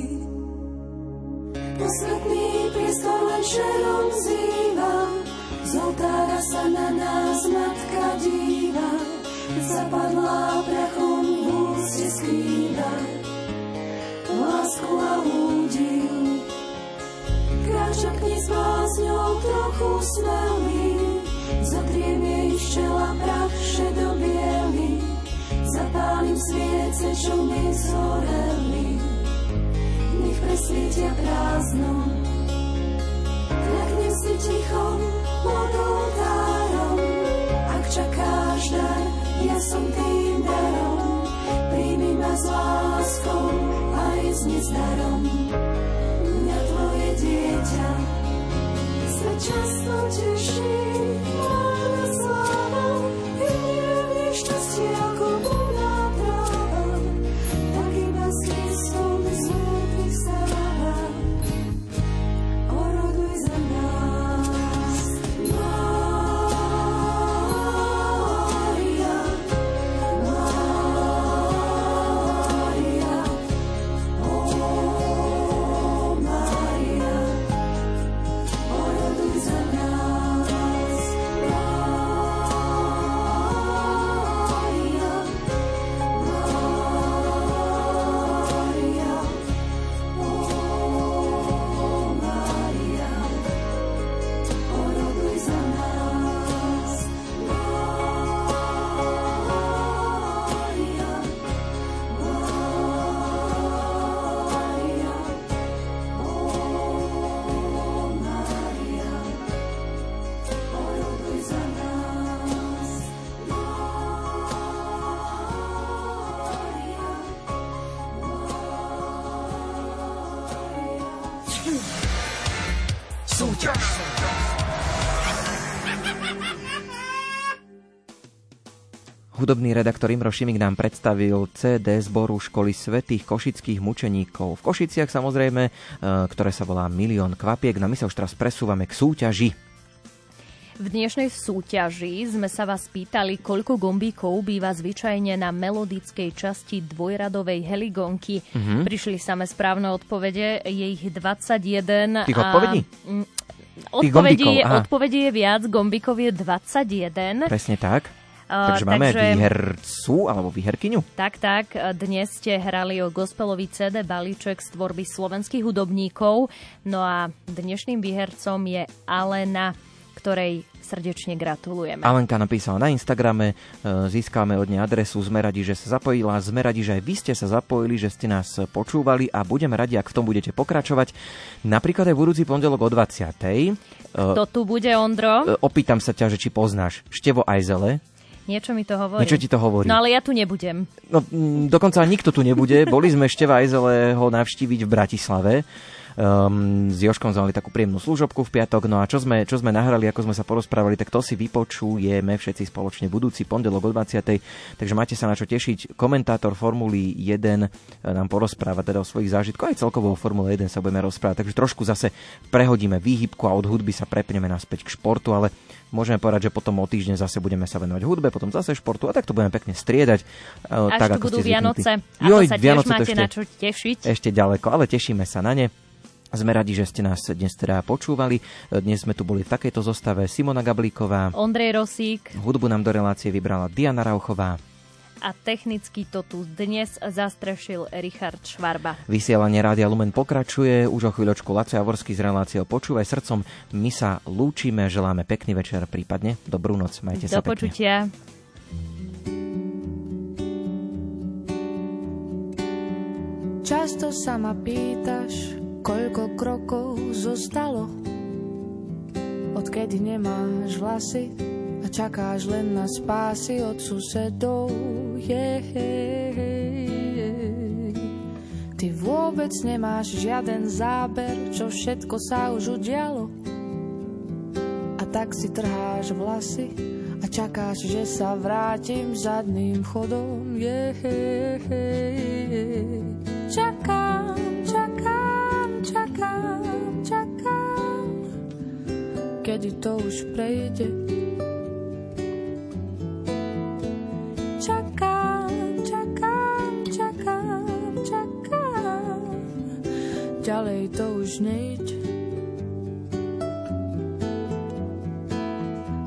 Posvetný priestor len šerom zýva, z oltára sa na nás matka díva, zapadlá prachom v úste skrýva. Lásku a údiv. Kráča k nej s básňou trochu smelý, zatriem jej z prach šedobiely, zapálim sviece, čo mi zoreli, nech presvietia prázdno. Kľaknem si ticho pod oltárom, ak čakáš dar, ja som tým darom, príjmi ma s láskou aj s nezdarom. Mňa tvoje dieťa sa často teší, Hudobný redaktor Imro Šimik nám predstavil CD zboru školy svetých košických mučeníkov. V Košiciach samozrejme, e, ktoré sa volá Milión kvapiek. No my sa už teraz presúvame k súťaži. V dnešnej súťaži sme sa vás pýtali, koľko gombíkov býva zvyčajne na melodickej časti dvojradovej heligonky. Mhm. Prišli same správne odpovede, je ich 21. Tých odpovedí? Mm, Tých Odpovedí, aha. odpovedí je viac, gombíkov je 21. Presne tak. A, Takže máme takže- výhercu alebo výherkyňu. Tak, tak. Dnes ste hrali o gospelový CD balíček z tvorby slovenských hudobníkov. No a dnešným výhercom je Alena, ktorej srdečne gratulujeme. Alenka napísala na Instagrame, e, získame od nej adresu, sme radi, že sa zapojila, sme radi, že aj vy ste sa zapojili, že ste nás počúvali a budeme radi, ak v tom budete pokračovať. Napríklad aj budúci pondelok o 20. Kto tu bude, Ondro? Opýtam sa ťa, že či poznáš Števo Ajzele. Niečo mi to hovorí. Niečo ti to hovorí. No ale ja tu nebudem. No, dokonca nikto tu nebude. Boli sme Števa Ajzele ho navštíviť v Bratislave. Um, s Joškom sme mali takú príjemnú služobku v piatok. No a čo sme, čo sme nahrali, ako sme sa porozprávali, tak to si vypočujeme všetci spoločne budúci pondelok o 20. Takže máte sa na čo tešiť. Komentátor Formuly 1 nám porozpráva teda o svojich zážitkoch. Aj celkovo o Formule 1 sa budeme rozprávať. Takže trošku zase prehodíme výhybku a od hudby sa prepneme naspäť k športu, ale môžeme povedať, že potom o týždeň zase budeme sa venovať hudbe, potom zase športu a tak to budeme pekne striedať. e, Až tak, tu ako budú. Vianoce. A Joj, to sa tiež Vianoce to máte ešte- na čo tešiť. ešte ďaleko, ale tešíme sa na ne. Sme radi, že ste nás dnes teda počúvali. Dnes sme tu boli v takejto zostave Simona Gablíková. Ondrej Rosík Hudbu nám do relácie vybrala Diana Rauchová. a technicky to tu dnes zastrešil Richard Švarba. Vysielanie Rádia Lumen pokračuje. Už o chvíľočku Laco Javorský z reláciou Počúvaj srdcom. My sa lúčime, želáme pekný večer, prípadne dobrú noc. Majte Do sa pekne. počutia. Často sa ma pýtaš, koľko krokov zostalo, odkedy nemáš vlasy a čakáš len na spásy od susedov. Yeah. Ty vôbec nemáš žiaden záber, čo všetko sa už udialo. A tak si trháš vlasy a čakáš, že sa vrátim zadným chodom. Yeah. Čakám, čakám, čakám, kedy to už prejde. Čakám, čakám, čakám, čakám, ďalej to už nejde.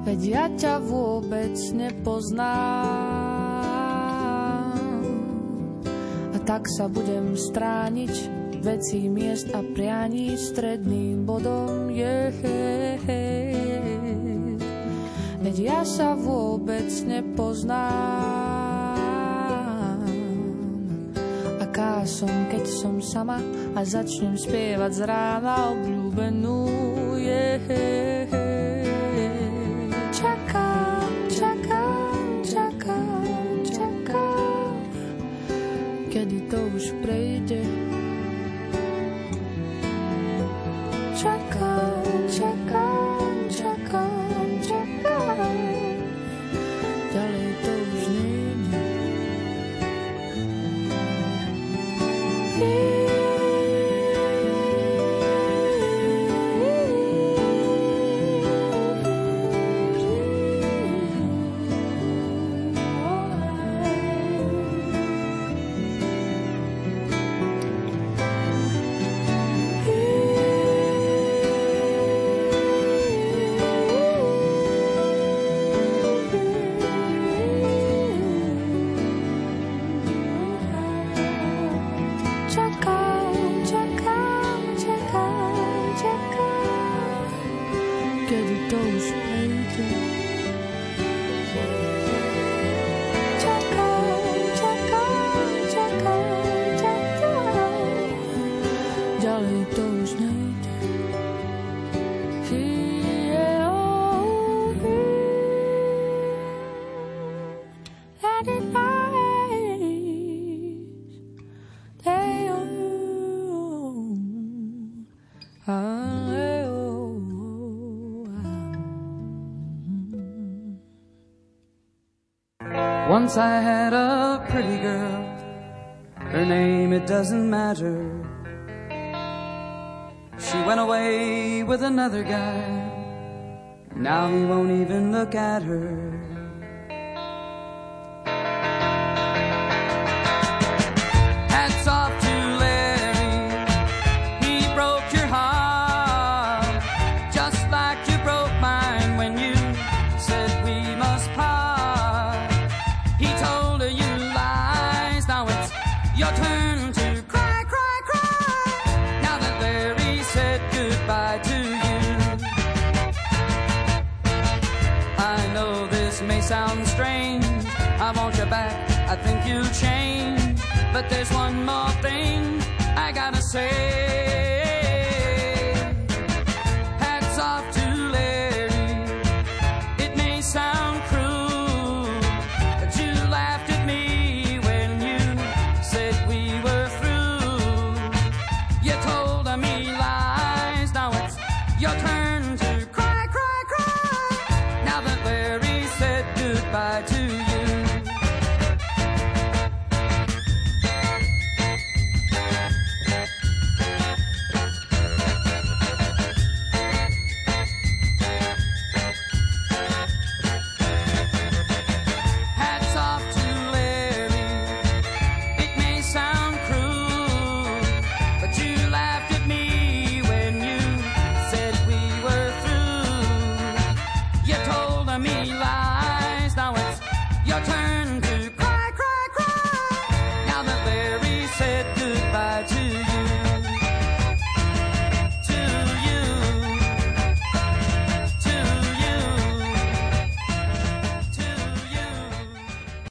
Veď ja ťa vôbec nepoznám a tak sa budem strániť vecí, miest a prianí stredným bodom je. Veď ja sa vôbec nepoznám. Aká som, keď som sama a začnem spievať z rána obľúbenú je. Čakám, Once I had a pretty girl. Her name, it doesn't matter. She went away with another guy. Now he won't even look at her. you change, but there's one more thing I gotta say.